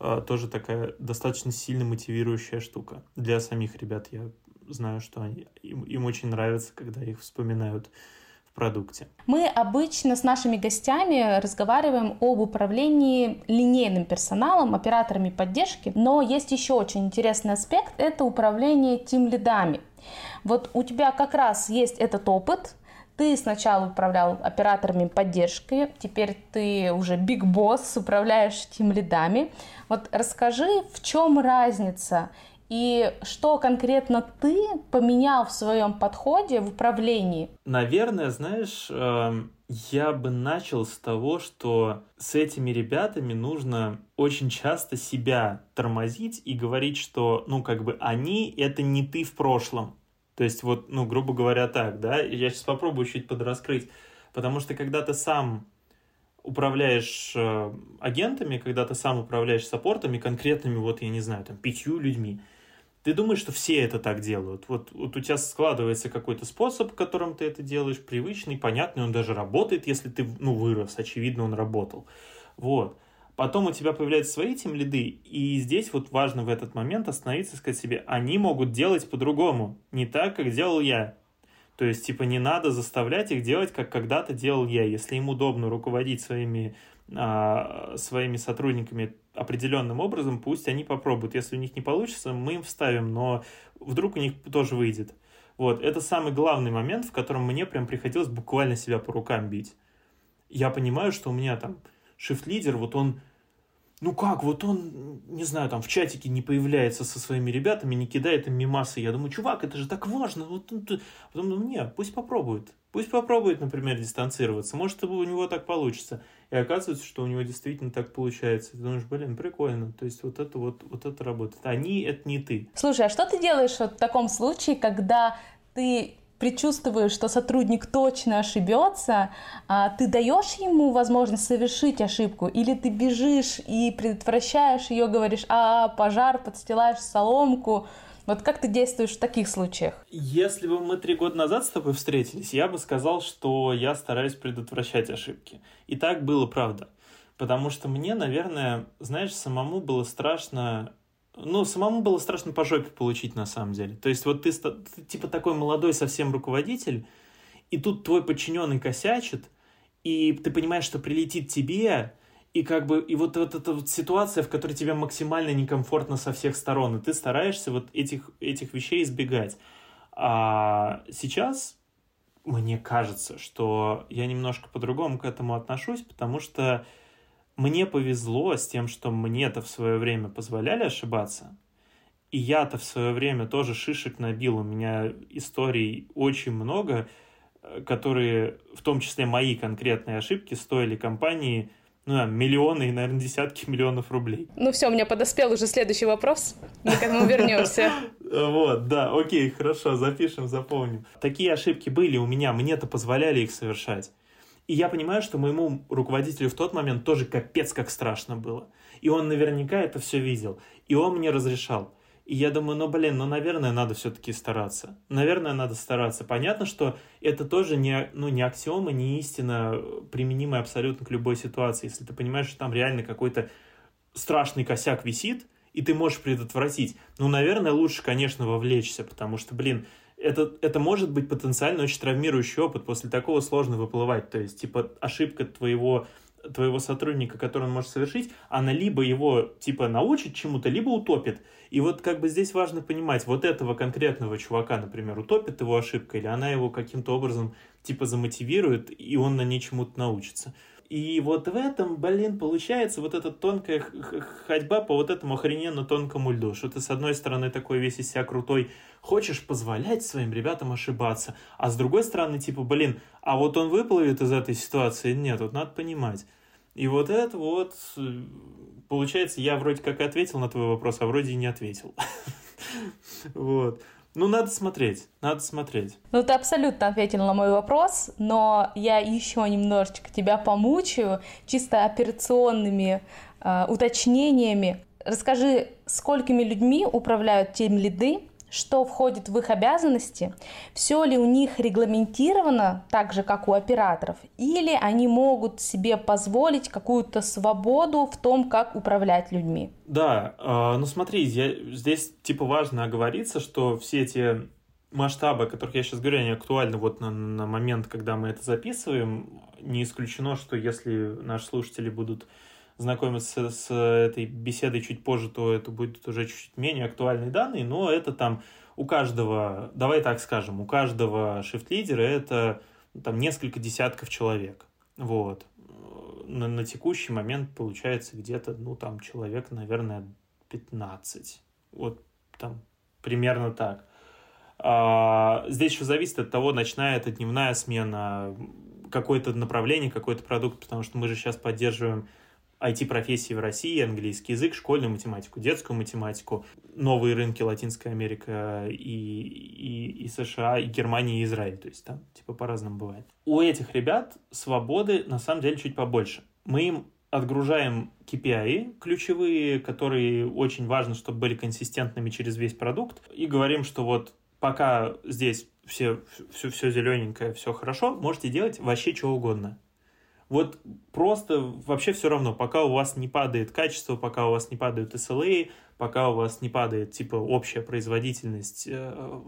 э, тоже такая достаточно сильно мотивирующая штука для самих ребят. Я знаю, что они, им, им очень нравится, когда их вспоминают продукте. Мы обычно с нашими гостями разговариваем об управлении линейным персоналом, операторами поддержки, но есть еще очень интересный аспект – это управление тим-лидами. Вот у тебя как раз есть этот опыт, ты сначала управлял операторами поддержки, теперь ты уже биг босс, управляешь тем лидами. Вот расскажи, в чем разница и что конкретно ты поменял в своем подходе в управлении? Наверное, знаешь, эм, я бы начал с того, что с этими ребятами нужно очень часто себя тормозить и говорить, что, ну, как бы они — это не ты в прошлом. То есть вот, ну, грубо говоря, так, да, я сейчас попробую чуть подраскрыть, потому что когда ты сам управляешь э, агентами, когда ты сам управляешь саппортами, конкретными, вот, я не знаю, там, пятью людьми, ты думаешь, что все это так делают. Вот, вот у тебя складывается какой-то способ, которым ты это делаешь, привычный, понятный, он даже работает, если ты, ну, вырос, очевидно, он работал. Вот. Потом у тебя появляются свои тем лиды, и здесь вот важно в этот момент остановиться и сказать себе, они могут делать по-другому, не так, как делал я. То есть, типа, не надо заставлять их делать, как когда-то делал я. Если им удобно руководить своими, а, своими сотрудниками определенным образом, пусть они попробуют. Если у них не получится, мы им вставим, но вдруг у них тоже выйдет. Вот, это самый главный момент, в котором мне прям приходилось буквально себя по рукам бить. Я понимаю, что у меня там шифт-лидер, вот он ну как, вот он, не знаю, там в чатике не появляется со своими ребятами, не кидает им мимасы. Я думаю, чувак, это же так важно. Вот, потом думаю, нет, пусть попробует. Пусть попробует, например, дистанцироваться. Может, у него так получится. И оказывается, что у него действительно так получается. Ты думаешь, блин, прикольно. То есть вот это вот, вот это работает. Они — это не ты. Слушай, а что ты делаешь вот в таком случае, когда ты предчувствуешь, что сотрудник точно ошибется, а ты даешь ему возможность совершить ошибку, или ты бежишь и предотвращаешь ее, говоришь, а, пожар, подстилаешь соломку, вот как ты действуешь в таких случаях? Если бы мы три года назад с тобой встретились, я бы сказал, что я стараюсь предотвращать ошибки. И так было, правда. Потому что мне, наверное, знаешь, самому было страшно ну, самому было страшно по жопе получить на самом деле. То есть вот ты, ты типа такой молодой совсем руководитель, и тут твой подчиненный косячит, и ты понимаешь, что прилетит тебе, и как бы, и вот, вот эта вот ситуация, в которой тебе максимально некомфортно со всех сторон, и ты стараешься вот этих, этих вещей избегать. А сейчас мне кажется, что я немножко по-другому к этому отношусь, потому что мне повезло с тем, что мне-то в свое время позволяли ошибаться, и я-то в свое время тоже шишек набил. У меня историй очень много, э, которые, в том числе мои конкретные ошибки, стоили компании ну, да, миллионы и, наверное, десятки миллионов рублей. Ну все, у меня подоспел уже следующий вопрос. Мы к этому вернемся. Вот, да, окей, хорошо, запишем, запомним. Такие ошибки были у меня, мне-то позволяли их совершать. И я понимаю, что моему руководителю в тот момент тоже капец как страшно было. И он наверняка это все видел. И он мне разрешал. И я думаю, ну, блин, ну, наверное, надо все-таки стараться. Наверное, надо стараться. Понятно, что это тоже не, ну, не аксиома, не истина, применимая абсолютно к любой ситуации. Если ты понимаешь, что там реально какой-то страшный косяк висит, и ты можешь предотвратить, ну, наверное, лучше, конечно, вовлечься, потому что, блин, это, это может быть потенциально очень травмирующий опыт. После такого сложно выплывать. То есть, типа, ошибка твоего твоего сотрудника, который он может совершить, она либо его, типа, научит чему-то, либо утопит. И вот как бы здесь важно понимать, вот этого конкретного чувака, например, утопит его ошибка, или она его каким-то образом, типа, замотивирует, и он на ней чему-то научится. И вот в этом, блин, получается вот эта тонкая ходьба по вот этому охрененно тонкому льду, что ты с одной стороны такой весь из себя крутой, хочешь позволять своим ребятам ошибаться, а с другой стороны, типа, блин, а вот он выплывет из этой ситуации? Нет, вот надо понимать. И вот это вот, получается, я вроде как ответил на твой вопрос, а вроде и не ответил. Вот. Ну, надо смотреть, надо смотреть. Ну, ты абсолютно ответил на мой вопрос, но я еще немножечко тебя помучаю чисто операционными э, уточнениями. Расскажи, сколькими людьми управляют тем лиды, что входит в их обязанности, все ли у них регламентировано так же, как у операторов, или они могут себе позволить какую-то свободу в том, как управлять людьми. Да, э, ну смотри, я, здесь типа важно оговориться, что все эти масштабы, о которых я сейчас говорю, они актуальны вот на, на момент, когда мы это записываем. Не исключено, что если наши слушатели будут знакомиться с этой беседой чуть позже, то это будет уже чуть менее актуальные данные, но это там у каждого, давай так скажем, у каждого шифт-лидера это там несколько десятков человек. Вот. На, на текущий момент получается где-то, ну, там человек, наверное, 15. Вот там примерно так. А, здесь еще зависит от того, ночная это дневная смена, какое-то направление, какой-то продукт, потому что мы же сейчас поддерживаем IT-профессии в России, английский язык, школьную математику, детскую математику, новые рынки Латинская Америка и, и, и США, и Германия, и Израиль. То есть там типа по-разному бывает. У этих ребят свободы на самом деле чуть побольше. Мы им отгружаем KPI ключевые, которые очень важно, чтобы были консистентными через весь продукт, и говорим, что вот пока здесь все, все, все зелененькое, все хорошо, можете делать вообще что угодно. Вот просто вообще все равно, пока у вас не падает качество, пока у вас не падают SLA, пока у вас не падает типа общая производительность э,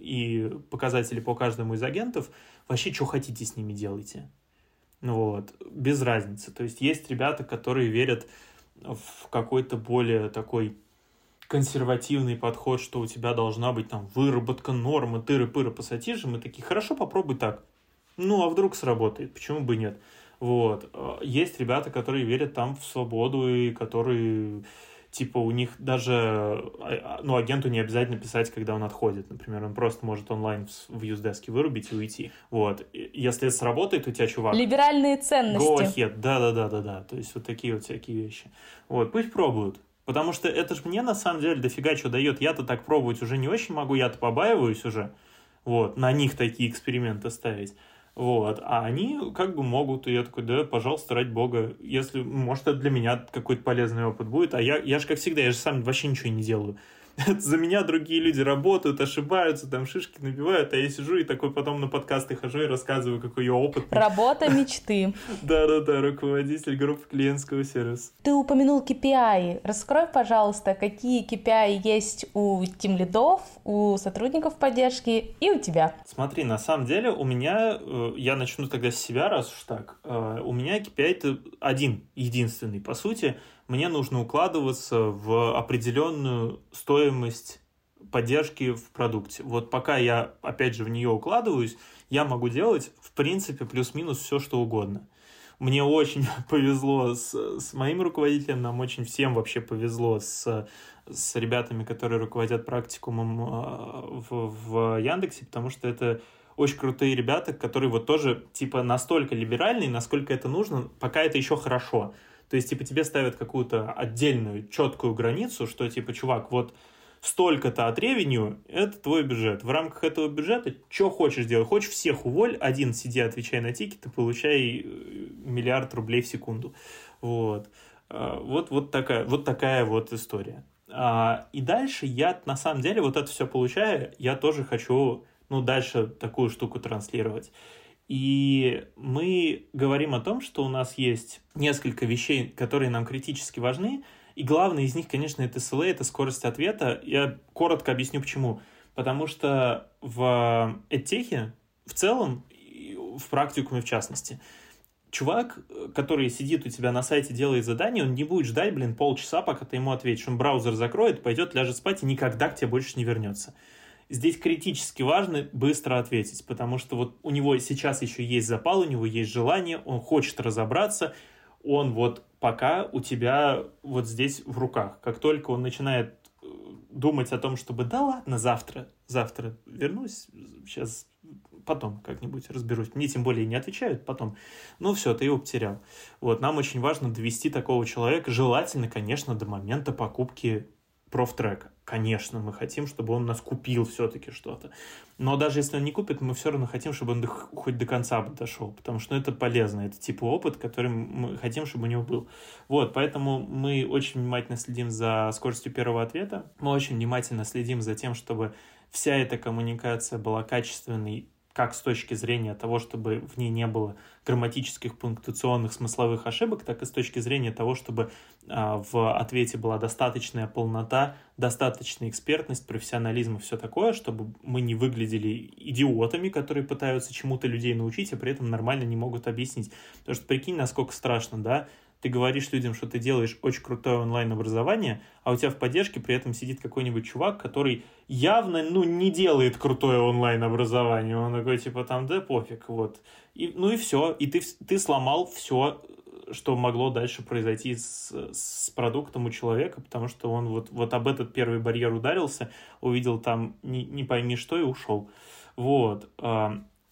и показатели по каждому из агентов, вообще что хотите с ними делайте. Вот, без разницы. То есть есть ребята, которые верят в какой-то более такой консервативный подход, что у тебя должна быть там выработка нормы, тыры-пыры, пассатижи, мы такие, хорошо, попробуй так. Ну, а вдруг сработает, почему бы нет? Вот. Э, есть ребята, которые верят там в свободу и которые типа у них даже, а, а, ну, агенту не обязательно писать, когда он отходит, например, он просто может онлайн в юздеске вырубить и уйти, вот, если это сработает у тебя, чувак... Либеральные ценности. Go ahead, да-да-да-да-да, то есть вот такие вот всякие вещи, вот, пусть пробуют, потому что это же мне на самом деле дофига что дает, я-то так пробовать уже не очень могу, я-то побаиваюсь уже, вот, на них такие эксперименты ставить, вот. А они как бы могут, и я такой, да, пожалуйста, ради бога, если, может, это для меня какой-то полезный опыт будет, а я, я же, как всегда, я же сам вообще ничего не делаю. за меня другие люди работают, ошибаются, там шишки набивают, а я сижу и такой потом на подкасты хожу и рассказываю, какой я опыт. Работа мечты. Да-да-да, руководитель группы клиентского сервиса. Ты упомянул KPI. Раскрой, пожалуйста, какие KPI есть у тим лидов, у сотрудников поддержки и у тебя. Смотри, на самом деле у меня, э, я начну тогда с себя, раз уж так, э, у меня KPI это один, единственный, по сути, мне нужно укладываться в определенную стоимость поддержки в продукте. Вот пока я, опять же, в нее укладываюсь, я могу делать, в принципе, плюс-минус все, что угодно. Мне очень повезло с, с моим руководителем, нам очень всем вообще повезло с, с ребятами, которые руководят практикумом а, в, в Яндексе, потому что это очень крутые ребята, которые вот тоже типа настолько либеральные, насколько это нужно, пока это еще хорошо. То есть, типа, тебе ставят какую-то отдельную, четкую границу, что, типа, чувак, вот столько-то от ревеню, это твой бюджет. В рамках этого бюджета что хочешь делать? Хочешь всех уволь, один сиди, отвечай на тикеты, получай э, миллиард рублей в секунду. Вот. А, вот, вот, такая, вот такая вот история. А, и дальше я, на самом деле, вот это все получая, я тоже хочу, ну, дальше такую штуку транслировать. И мы говорим о том, что у нас есть несколько вещей, которые нам критически важны. И главное из них, конечно, это SLA, это скорость ответа. Я коротко объясню почему. Потому что в EdTech в целом, в практикуме в частности, чувак, который сидит у тебя на сайте, делает задание, он не будет ждать, блин, полчаса, пока ты ему ответишь. Он браузер закроет, пойдет, ляжет спать и никогда к тебе больше не вернется здесь критически важно быстро ответить, потому что вот у него сейчас еще есть запал, у него есть желание, он хочет разобраться, он вот пока у тебя вот здесь в руках. Как только он начинает э, думать о том, чтобы да ладно, завтра, завтра вернусь, сейчас потом как-нибудь разберусь. Мне тем более не отвечают потом. Ну все, ты его потерял. Вот, нам очень важно довести такого человека, желательно, конечно, до момента покупки профтрека. Конечно, мы хотим, чтобы он нас купил все-таки что-то. Но даже если он не купит, мы все равно хотим, чтобы он до, хоть до конца дошел, потому что ну, это полезно, это типа опыт, который мы хотим, чтобы у него был. Вот, поэтому мы очень внимательно следим за скоростью первого ответа, мы очень внимательно следим за тем, чтобы вся эта коммуникация была качественной как с точки зрения того, чтобы в ней не было грамматических, пунктуационных, смысловых ошибок, так и с точки зрения того, чтобы а, в ответе была достаточная полнота, достаточная экспертность, профессионализм и все такое, чтобы мы не выглядели идиотами, которые пытаются чему-то людей научить, а при этом нормально не могут объяснить. Потому что прикинь, насколько страшно, да, ты говоришь людям, что ты делаешь очень крутое онлайн-образование, а у тебя в поддержке при этом сидит какой-нибудь чувак, который явно, ну, не делает крутое онлайн-образование. Он такой, типа, там, да пофиг, вот. И, ну и все. И ты, ты сломал все, что могло дальше произойти с, с продуктом у человека, потому что он вот, вот об этот первый барьер ударился, увидел там не, не пойми что и ушел. Вот.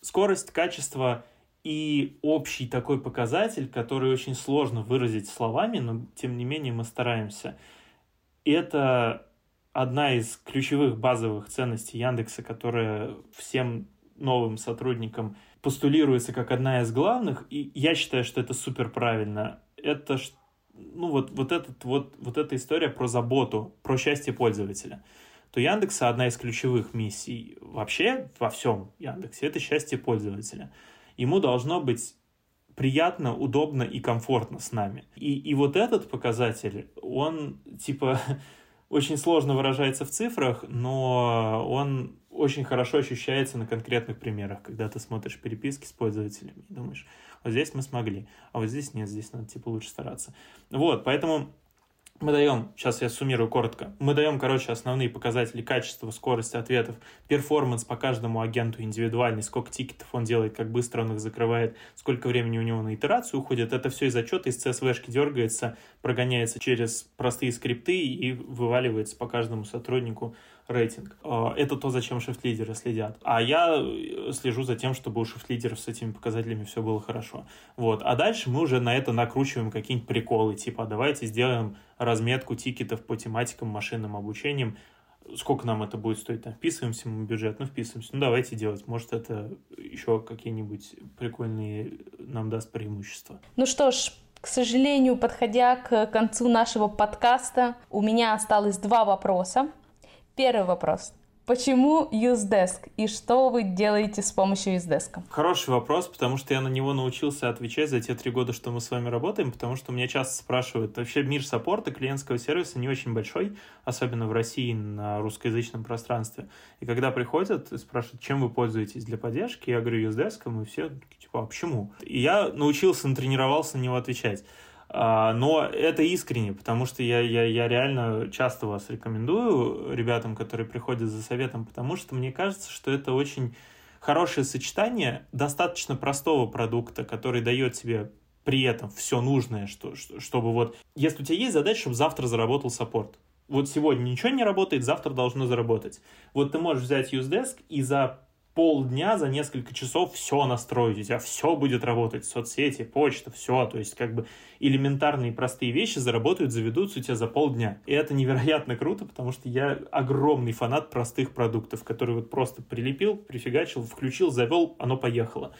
Скорость, качество и общий такой показатель, который очень сложно выразить словами, но тем не менее мы стараемся. Это одна из ключевых базовых ценностей Яндекса, которая всем новым сотрудникам постулируется как одна из главных, и я считаю, что это супер правильно. Это ну вот, вот, этот, вот, вот эта история про заботу, про счастье пользователя. То Яндекса одна из ключевых миссий вообще во всем Яндексе – это счастье пользователя – ему должно быть приятно, удобно и комфортно с нами. И, и вот этот показатель, он типа очень сложно выражается в цифрах, но он очень хорошо ощущается на конкретных примерах, когда ты смотришь переписки с пользователями и думаешь, вот здесь мы смогли, а вот здесь нет, здесь надо типа лучше стараться. Вот, поэтому мы даем, сейчас я суммирую коротко, мы даем, короче, основные показатели качества, скорости ответов, performance по каждому агенту индивидуальный, сколько тикетов он делает, как быстро он их закрывает, сколько времени у него на итерацию уходит. Это все из отчета из CSV-шки дергается, прогоняется через простые скрипты и вываливается по каждому сотруднику рейтинг. А, это то, за чем шифт-лидеры следят. А я э, слежу за тем, чтобы у шифт-лидеров с этими показателями все было хорошо. Вот. А дальше мы уже на это накручиваем какие-нибудь приколы, типа давайте сделаем разметку тикетов по тематикам машинным обучением, сколько нам это будет стоить, там, вписываемся мы в бюджет, ну, вписываемся, ну, давайте делать, может, это еще какие-нибудь прикольные нам даст преимущества. Ну что ж, к сожалению, подходя к концу нашего подкаста, у меня осталось два вопроса. Первый вопрос. Почему UseDesk и что вы делаете с помощью UseDesk? Хороший вопрос, потому что я на него научился отвечать за те три года, что мы с вами работаем, потому что меня часто спрашивают, вообще мир саппорта, клиентского сервиса не очень большой, особенно в России на русскоязычном пространстве. И когда приходят и спрашивают, чем вы пользуетесь для поддержки, я говорю UseDesk, и все типа, а почему? И я научился, натренировался на него отвечать. А, но это искренне, потому что я, я, я реально часто вас рекомендую ребятам, которые приходят за советом, потому что мне кажется, что это очень хорошее сочетание достаточно простого продукта, который дает тебе при этом все нужное, что, что, чтобы вот... Если у тебя есть задача, чтобы завтра заработал саппорт, вот сегодня ничего не работает, завтра должно заработать. Вот ты можешь взять UseDesk и за полдня, за несколько часов все настроить, у тебя все будет работать, соцсети, почта, все, то есть как бы элементарные простые вещи заработают, заведутся у тебя за полдня. И это невероятно круто, потому что я огромный фанат простых продуктов, которые вот просто прилепил, прифигачил, включил, завел, оно поехало.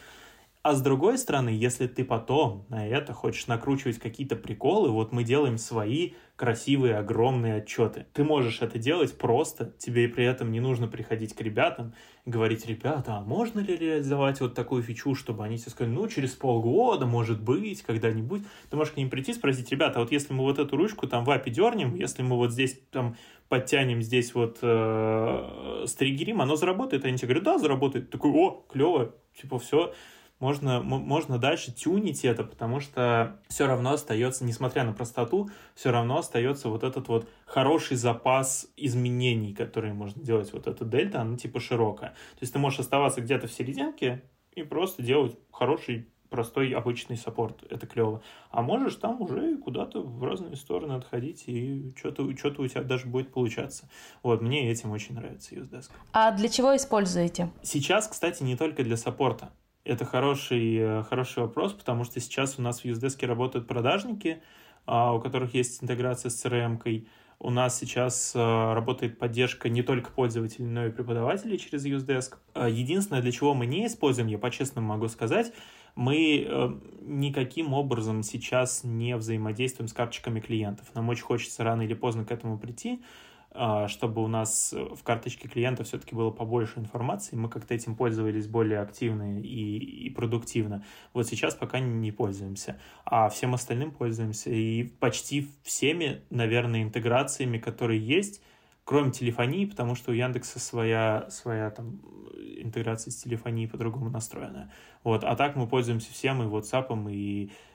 А с другой стороны, если ты потом на это хочешь накручивать какие-то приколы, вот мы делаем свои красивые, огромные отчеты. Ты можешь это делать просто, тебе при этом не нужно приходить к ребятам и говорить, ребята, а можно ли реализовать вот такую фичу, чтобы они тебе сказали, ну, через полгода, может быть, когда-нибудь. Ты можешь к ним прийти и спросить, ребята, а вот если мы вот эту ручку там в API дернем, если мы вот здесь там подтянем здесь вот э, стригерим, оно заработает? Они тебе говорят, да, заработает. Такой, о, клево, типа все можно, можно дальше тюнить это, потому что все равно остается, несмотря на простоту, все равно остается вот этот вот хороший запас изменений, которые можно делать. Вот эта дельта, она типа широкая. То есть ты можешь оставаться где-то в серединке и просто делать хороший простой обычный саппорт, это клево. А можешь там уже куда-то в разные стороны отходить, и что-то что у тебя даже будет получаться. Вот, мне этим очень нравится UseDesk. А для чего используете? Сейчас, кстати, не только для саппорта. Это хороший, э, хороший вопрос, потому что сейчас у нас в Юздеске работают продажники, а, у которых есть интеграция с CRM-кой. У нас сейчас э, работает поддержка не только пользователей, но и преподавателей через UseDesk. Э, единственное, для чего мы не используем, я по-честному могу сказать, мы никаким образом сейчас не взаимодействуем с карточками клиентов. Нам очень хочется рано или поздно к этому прийти, чтобы у нас в карточке клиента все-таки было побольше информации, мы как-то этим пользовались более активно и, и продуктивно. Вот сейчас пока не пользуемся, а всем остальным пользуемся. И почти всеми, наверное, интеграциями, которые есть, кроме телефонии, потому что у Яндекса своя, своя там интеграция с телефонией по-другому настроена. Вот. А так мы пользуемся всем, и WhatsApp, и Э,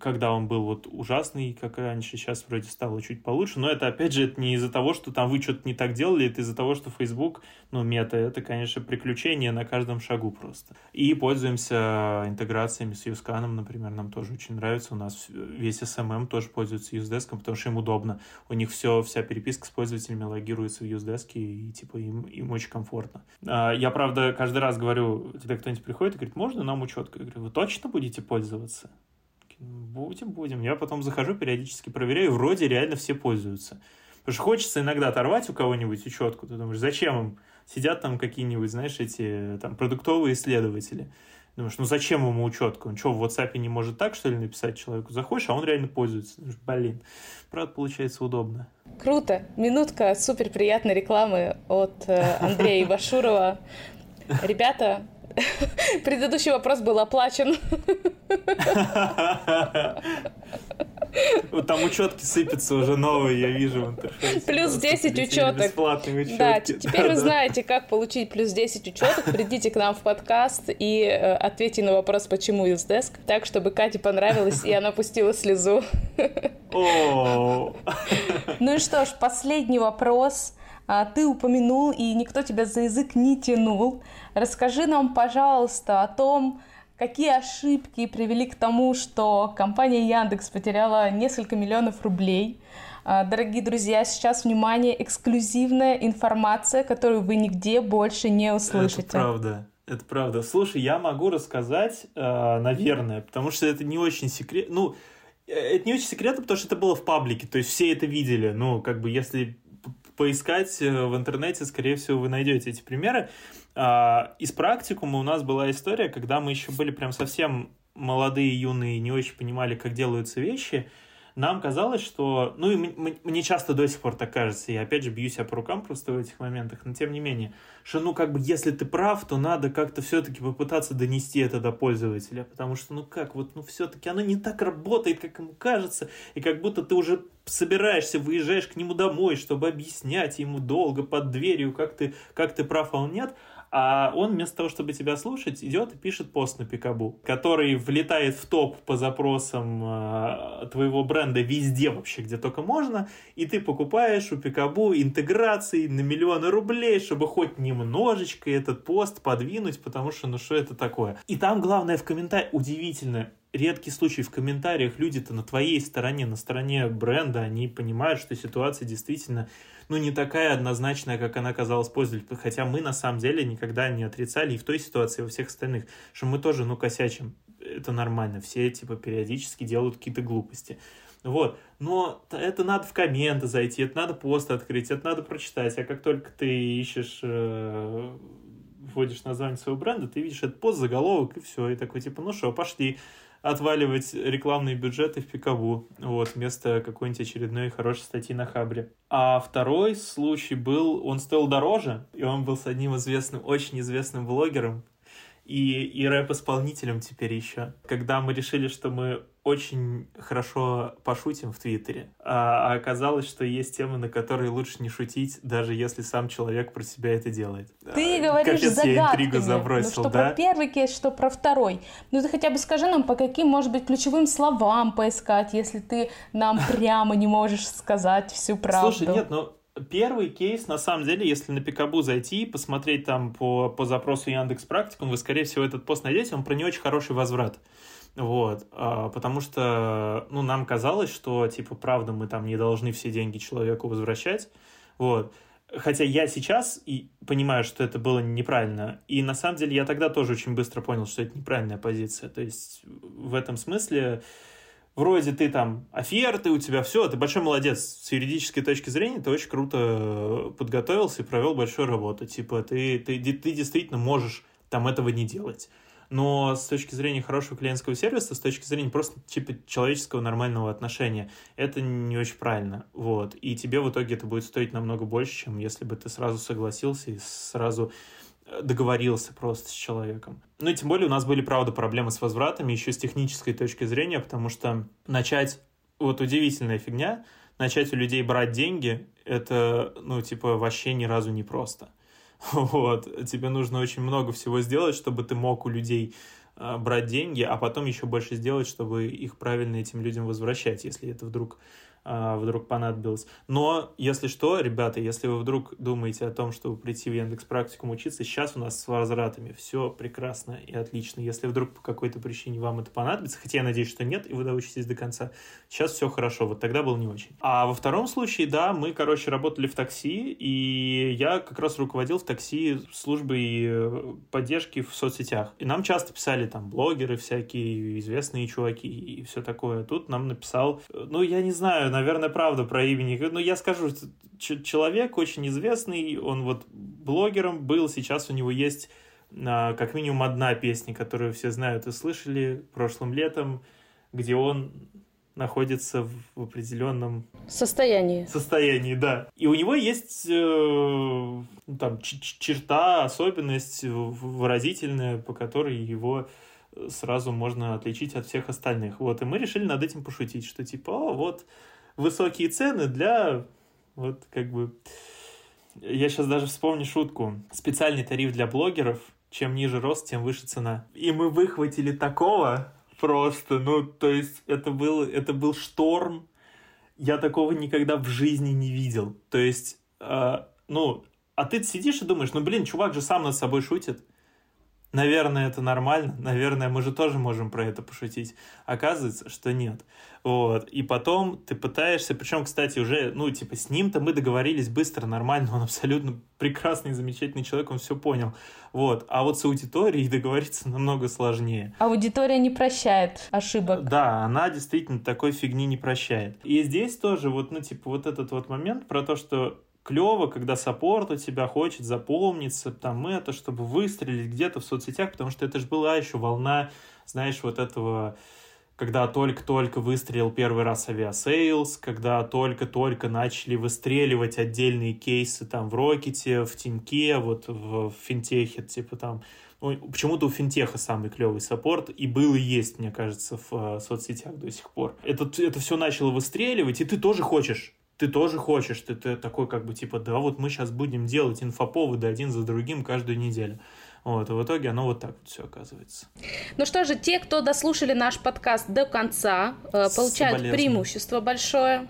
когда он был вот ужасный, как раньше, сейчас вроде стало чуть получше, но это, опять же, это не из-за того, что там вы что-то не так делали, это из-за того, что Facebook, ну, мета, это, конечно, приключение на каждом шагу просто. И пользуемся интеграциями с Юсканом, например, нам тоже очень нравится, у нас весь SMM тоже пользуется Usedesk, потому что им удобно, у них все, вся переписка с пользователями логируется в Usedesk, и, типа, им, им очень комфортно. А, я, правда, каждый раз говорю, когда кто-нибудь приходит и говорит, можно нам учетку? Я говорю, вы точно будете пользоваться? Будем, будем. Я потом захожу, периодически проверяю, вроде реально все пользуются. Потому что хочется иногда оторвать у кого-нибудь учетку. Ты думаешь, зачем им? Сидят там какие-нибудь, знаешь, эти там продуктовые исследователи. Думаешь, ну зачем ему учетку? Он что, в WhatsApp не может так, что ли, написать человеку? Заходишь, а он реально пользуется. Думаешь, блин, правда, получается удобно. Круто. Минутка супер приятной рекламы от э, Андрея Башурова. Ребята, Предыдущий вопрос был оплачен. Вот там учетки сыпятся уже новые, я вижу в интерфейсе. Плюс 10 учеток. Да, теперь вы знаете, как получить плюс 10 учеток. Придите к нам в подкаст и э, ответьте на вопрос, почему Юздеск, так, чтобы Кате понравилось, и она пустила слезу. Ну и что ж, последний вопрос. А, ты упомянул, и никто тебя за язык не тянул. Расскажи нам, пожалуйста, о том, какие ошибки привели к тому, что компания Яндекс потеряла несколько миллионов рублей. А, дорогие друзья, сейчас, внимание, эксклюзивная информация, которую вы нигде больше не услышите. Это правда. Это правда. Слушай, я могу рассказать, э, наверное, потому что это не очень секрет. Ну, э, это не очень секретно, потому что это было в паблике, то есть все это видели. Ну, как бы, если поискать э, в интернете, скорее всего, вы найдете эти примеры. А, из практикума у нас была история, когда мы еще были прям совсем молодые, юные, не очень понимали, как делаются вещи, нам казалось, что... Ну, и мне часто до сих пор так кажется, я опять же бью себя по рукам просто в этих моментах, но тем не менее, что, ну, как бы, если ты прав, то надо как-то все-таки попытаться донести это до пользователя, потому что, ну, как, вот, ну, все-таки оно не так работает, как ему кажется, и как будто ты уже собираешься, выезжаешь к нему домой, чтобы объяснять ему долго под дверью, как ты, как ты прав, а он нет, а он вместо того, чтобы тебя слушать, идет и пишет пост на Пикабу, который влетает в топ по запросам э, твоего бренда везде вообще, где только можно, и ты покупаешь у Пикабу интеграции на миллионы рублей, чтобы хоть немножечко этот пост подвинуть, потому что ну что это такое. И там главное в комментариях, удивительно, редкий случай в комментариях люди-то на твоей стороне, на стороне бренда, они понимают, что ситуация действительно ну, не такая однозначная, как она казалась пользователю. Хотя мы на самом деле никогда не отрицали и в той ситуации, и во всех остальных, что мы тоже, ну, косячим. Это нормально. Все, типа, периодически делают какие-то глупости. Вот. Но это надо в комменты зайти, это надо пост открыть, это надо прочитать. А как только ты ищешь, э, вводишь название своего бренда, ты видишь этот пост, заголовок, и все. И такой, типа, ну что, пошли отваливать рекламные бюджеты в Пикабу, вот, вместо какой-нибудь очередной хорошей статьи на Хабре. А второй случай был, он стоил дороже, и он был с одним известным, очень известным блогером, и, и рэп-исполнителем теперь еще. Когда мы решили, что мы очень хорошо пошутим в Твиттере, а, а оказалось, что есть темы, на которые лучше не шутить, даже если сам человек про себя это делает. Ты а, говоришь Капец, загадками. Я интригу забросил, ну, что да? про первый кейс, что про второй. Ну ты хотя бы скажи нам, по каким, может быть, ключевым словам поискать, если ты нам прямо не можешь сказать всю правду. Слушай, нет, ну Первый кейс, на самом деле, если на Пикабу зайти, посмотреть там по, по запросу Яндекс Практикум, вы, скорее всего, этот пост найдете, он про не очень хороший возврат. Вот, а, потому что, ну, нам казалось, что, типа, правда, мы там не должны все деньги человеку возвращать, вот. Хотя я сейчас и понимаю, что это было неправильно. И на самом деле я тогда тоже очень быстро понял, что это неправильная позиция. То есть в этом смысле вроде ты там оферты, у тебя все, ты большой молодец. С юридической точки зрения ты очень круто подготовился и провел большую работу. Типа ты, ты, ты действительно можешь там этого не делать. Но с точки зрения хорошего клиентского сервиса, с точки зрения просто типа человеческого нормального отношения, это не очень правильно. Вот. И тебе в итоге это будет стоить намного больше, чем если бы ты сразу согласился и сразу э, договорился просто с человеком. Ну и тем более у нас были, правда, проблемы с возвратами еще с технической точки зрения, потому что начать, вот удивительная фигня, начать у людей брать деньги, это, ну, типа, вообще ни разу не просто. Вот. Тебе нужно очень много всего сделать, чтобы ты мог у людей а, брать деньги, а потом еще больше сделать, чтобы их правильно этим людям возвращать, если это вдруг а, вдруг понадобилось. Но, если что, ребята, если вы вдруг думаете о том, чтобы прийти в Яндекс Практикум учиться, сейчас у нас с возвратами все прекрасно и отлично. Если вдруг по какой-то причине вам это понадобится, хотя я надеюсь, что нет, и вы доучитесь до конца, сейчас все хорошо, вот тогда было не очень. А во втором случае, да, мы, короче, работали в такси, и я как раз руководил в такси службой э, поддержки в соцсетях. И нам часто писали там блогеры всякие, известные чуваки и все такое. Тут нам написал, э, ну, я не знаю, наверное, правда про имени. Ну, я скажу, человек очень известный, он вот блогером был, сейчас у него есть а, как минимум одна песня, которую все знают и слышали прошлым летом, где он находится в определенном состоянии. Состоянии, да. И у него есть э, ну, там черта, особенность выразительная, по которой его сразу можно отличить от всех остальных. Вот, и мы решили над этим пошутить, что типа, о, вот высокие цены для вот как бы... Я сейчас даже вспомню шутку. Специальный тариф для блогеров. Чем ниже рост, тем выше цена. И мы выхватили такого просто. Ну, то есть это был, это был шторм. Я такого никогда в жизни не видел. То есть, э, ну, а ты сидишь и думаешь, ну, блин, чувак же сам над собой шутит. Наверное, это нормально. Наверное, мы же тоже можем про это пошутить. Оказывается, что нет. Вот. И потом ты пытаешься, причем, кстати, уже, ну, типа, с ним-то мы договорились быстро, нормально, он абсолютно прекрасный, замечательный человек, он все понял. Вот. А вот с аудиторией договориться намного сложнее. Аудитория не прощает ошибок. Да, она действительно такой фигни не прощает. И здесь тоже вот, ну, типа, вот этот вот момент про то, что клево, когда саппорт у тебя хочет запомниться, там это, чтобы выстрелить где-то в соцсетях, потому что это же была еще волна, знаешь, вот этого когда только-только выстрелил первый раз Aviasales, когда только-только начали выстреливать отдельные кейсы там в Рокете, в Тиньке, вот в, в Финтехе, типа там, ну, почему-то у Финтеха самый клевый саппорт, и был и есть, мне кажется, в э, соцсетях до сих пор. Это, это все начало выстреливать, и ты тоже хочешь ты тоже хочешь, ты, ты такой как бы типа, да, вот мы сейчас будем делать инфоповоды один за другим каждую неделю. Вот, и в итоге оно вот так вот все оказывается. Ну что же, те, кто дослушали наш подкаст до конца, э, получают преимущество большое,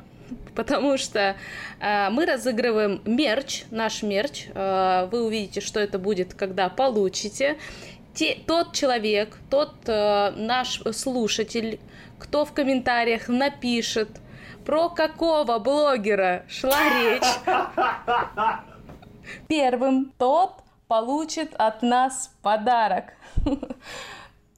потому что э, мы разыгрываем мерч, наш мерч. Э, вы увидите, что это будет, когда получите. Те, тот человек, тот э, наш слушатель, кто в комментариях напишет, про какого блогера шла речь? Первым тот получит от нас подарок.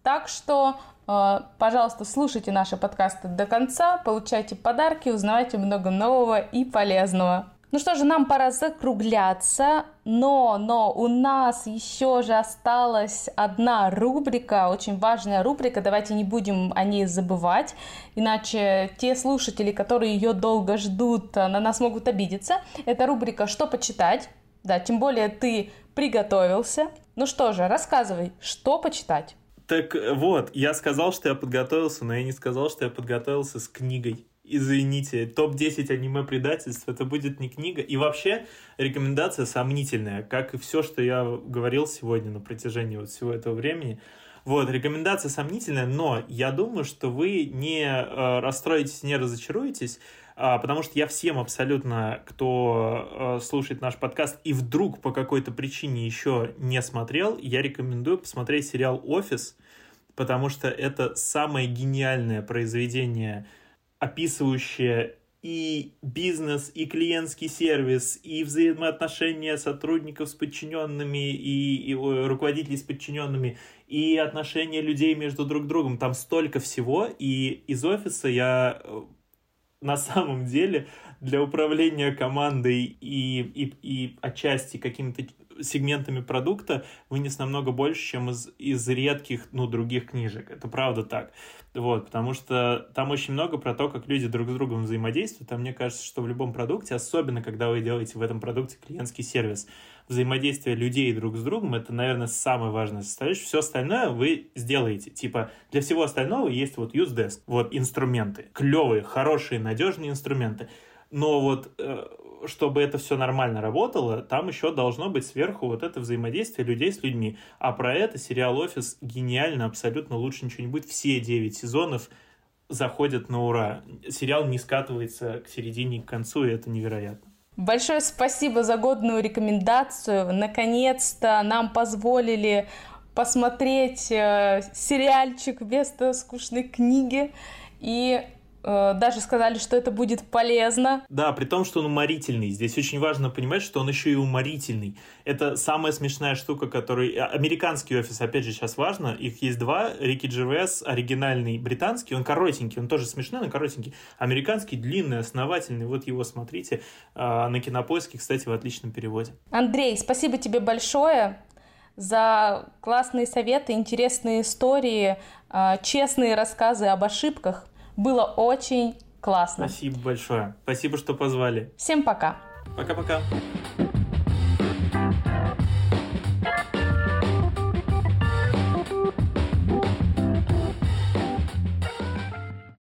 Так что, э, пожалуйста, слушайте наши подкасты до конца, получайте подарки, узнавайте много нового и полезного. Ну что же, нам пора закругляться, но, но у нас еще же осталась одна рубрика, очень важная рубрика, давайте не будем о ней забывать, иначе те слушатели, которые ее долго ждут, на нас могут обидеться. Это рубрика «Что почитать?». Да, тем более ты приготовился. Ну что же, рассказывай, что почитать? Так вот, я сказал, что я подготовился, но я не сказал, что я подготовился с книгой извините, топ-10 аниме-предательств, это будет не книга. И вообще рекомендация сомнительная, как и все, что я говорил сегодня на протяжении вот всего этого времени. Вот, рекомендация сомнительная, но я думаю, что вы не э, расстроитесь, не разочаруетесь, э, потому что я всем абсолютно, кто э, слушает наш подкаст и вдруг по какой-то причине еще не смотрел, я рекомендую посмотреть сериал «Офис», потому что это самое гениальное произведение описывающее и бизнес, и клиентский сервис, и взаимоотношения сотрудников с подчиненными, и, и руководителей с подчиненными, и отношения людей между друг другом. Там столько всего, и из офиса я э, на самом деле для управления командой и, и, и отчасти какими-то сегментами продукта вынес намного больше, чем из, из редких, ну, других книжек. Это правда так. Вот, потому что там очень много про то, как люди друг с другом взаимодействуют. А мне кажется, что в любом продукте, особенно когда вы делаете в этом продукте клиентский сервис, взаимодействие людей друг с другом, это, наверное, самое важное составляющее. Все остальное вы сделаете. Типа, для всего остального есть вот UseDesk, вот инструменты. Клевые, хорошие, надежные инструменты. Но вот э, чтобы это все нормально работало, там еще должно быть сверху вот это взаимодействие людей с людьми. А про это сериал «Офис» гениально, абсолютно лучше ничего не будет. Все девять сезонов заходят на ура. Сериал не скатывается к середине, к концу, и это невероятно. Большое спасибо за годную рекомендацию. Наконец-то нам позволили посмотреть э, сериальчик вместо скучной книги. И даже сказали, что это будет полезно. Да, при том, что он уморительный. Здесь очень важно понимать, что он еще и уморительный. Это самая смешная штука, который... А, американский офис, опять же, сейчас важно. Их есть два. Рики Джервес, оригинальный британский, он коротенький, он тоже смешной, но коротенький. Американский длинный, основательный. Вот его смотрите. А, на Кинопоиске, кстати, в отличном переводе. Андрей, спасибо тебе большое за классные советы, интересные истории, честные рассказы об ошибках. Было очень классно. Спасибо большое. Спасибо, что позвали. Всем пока. Пока-пока.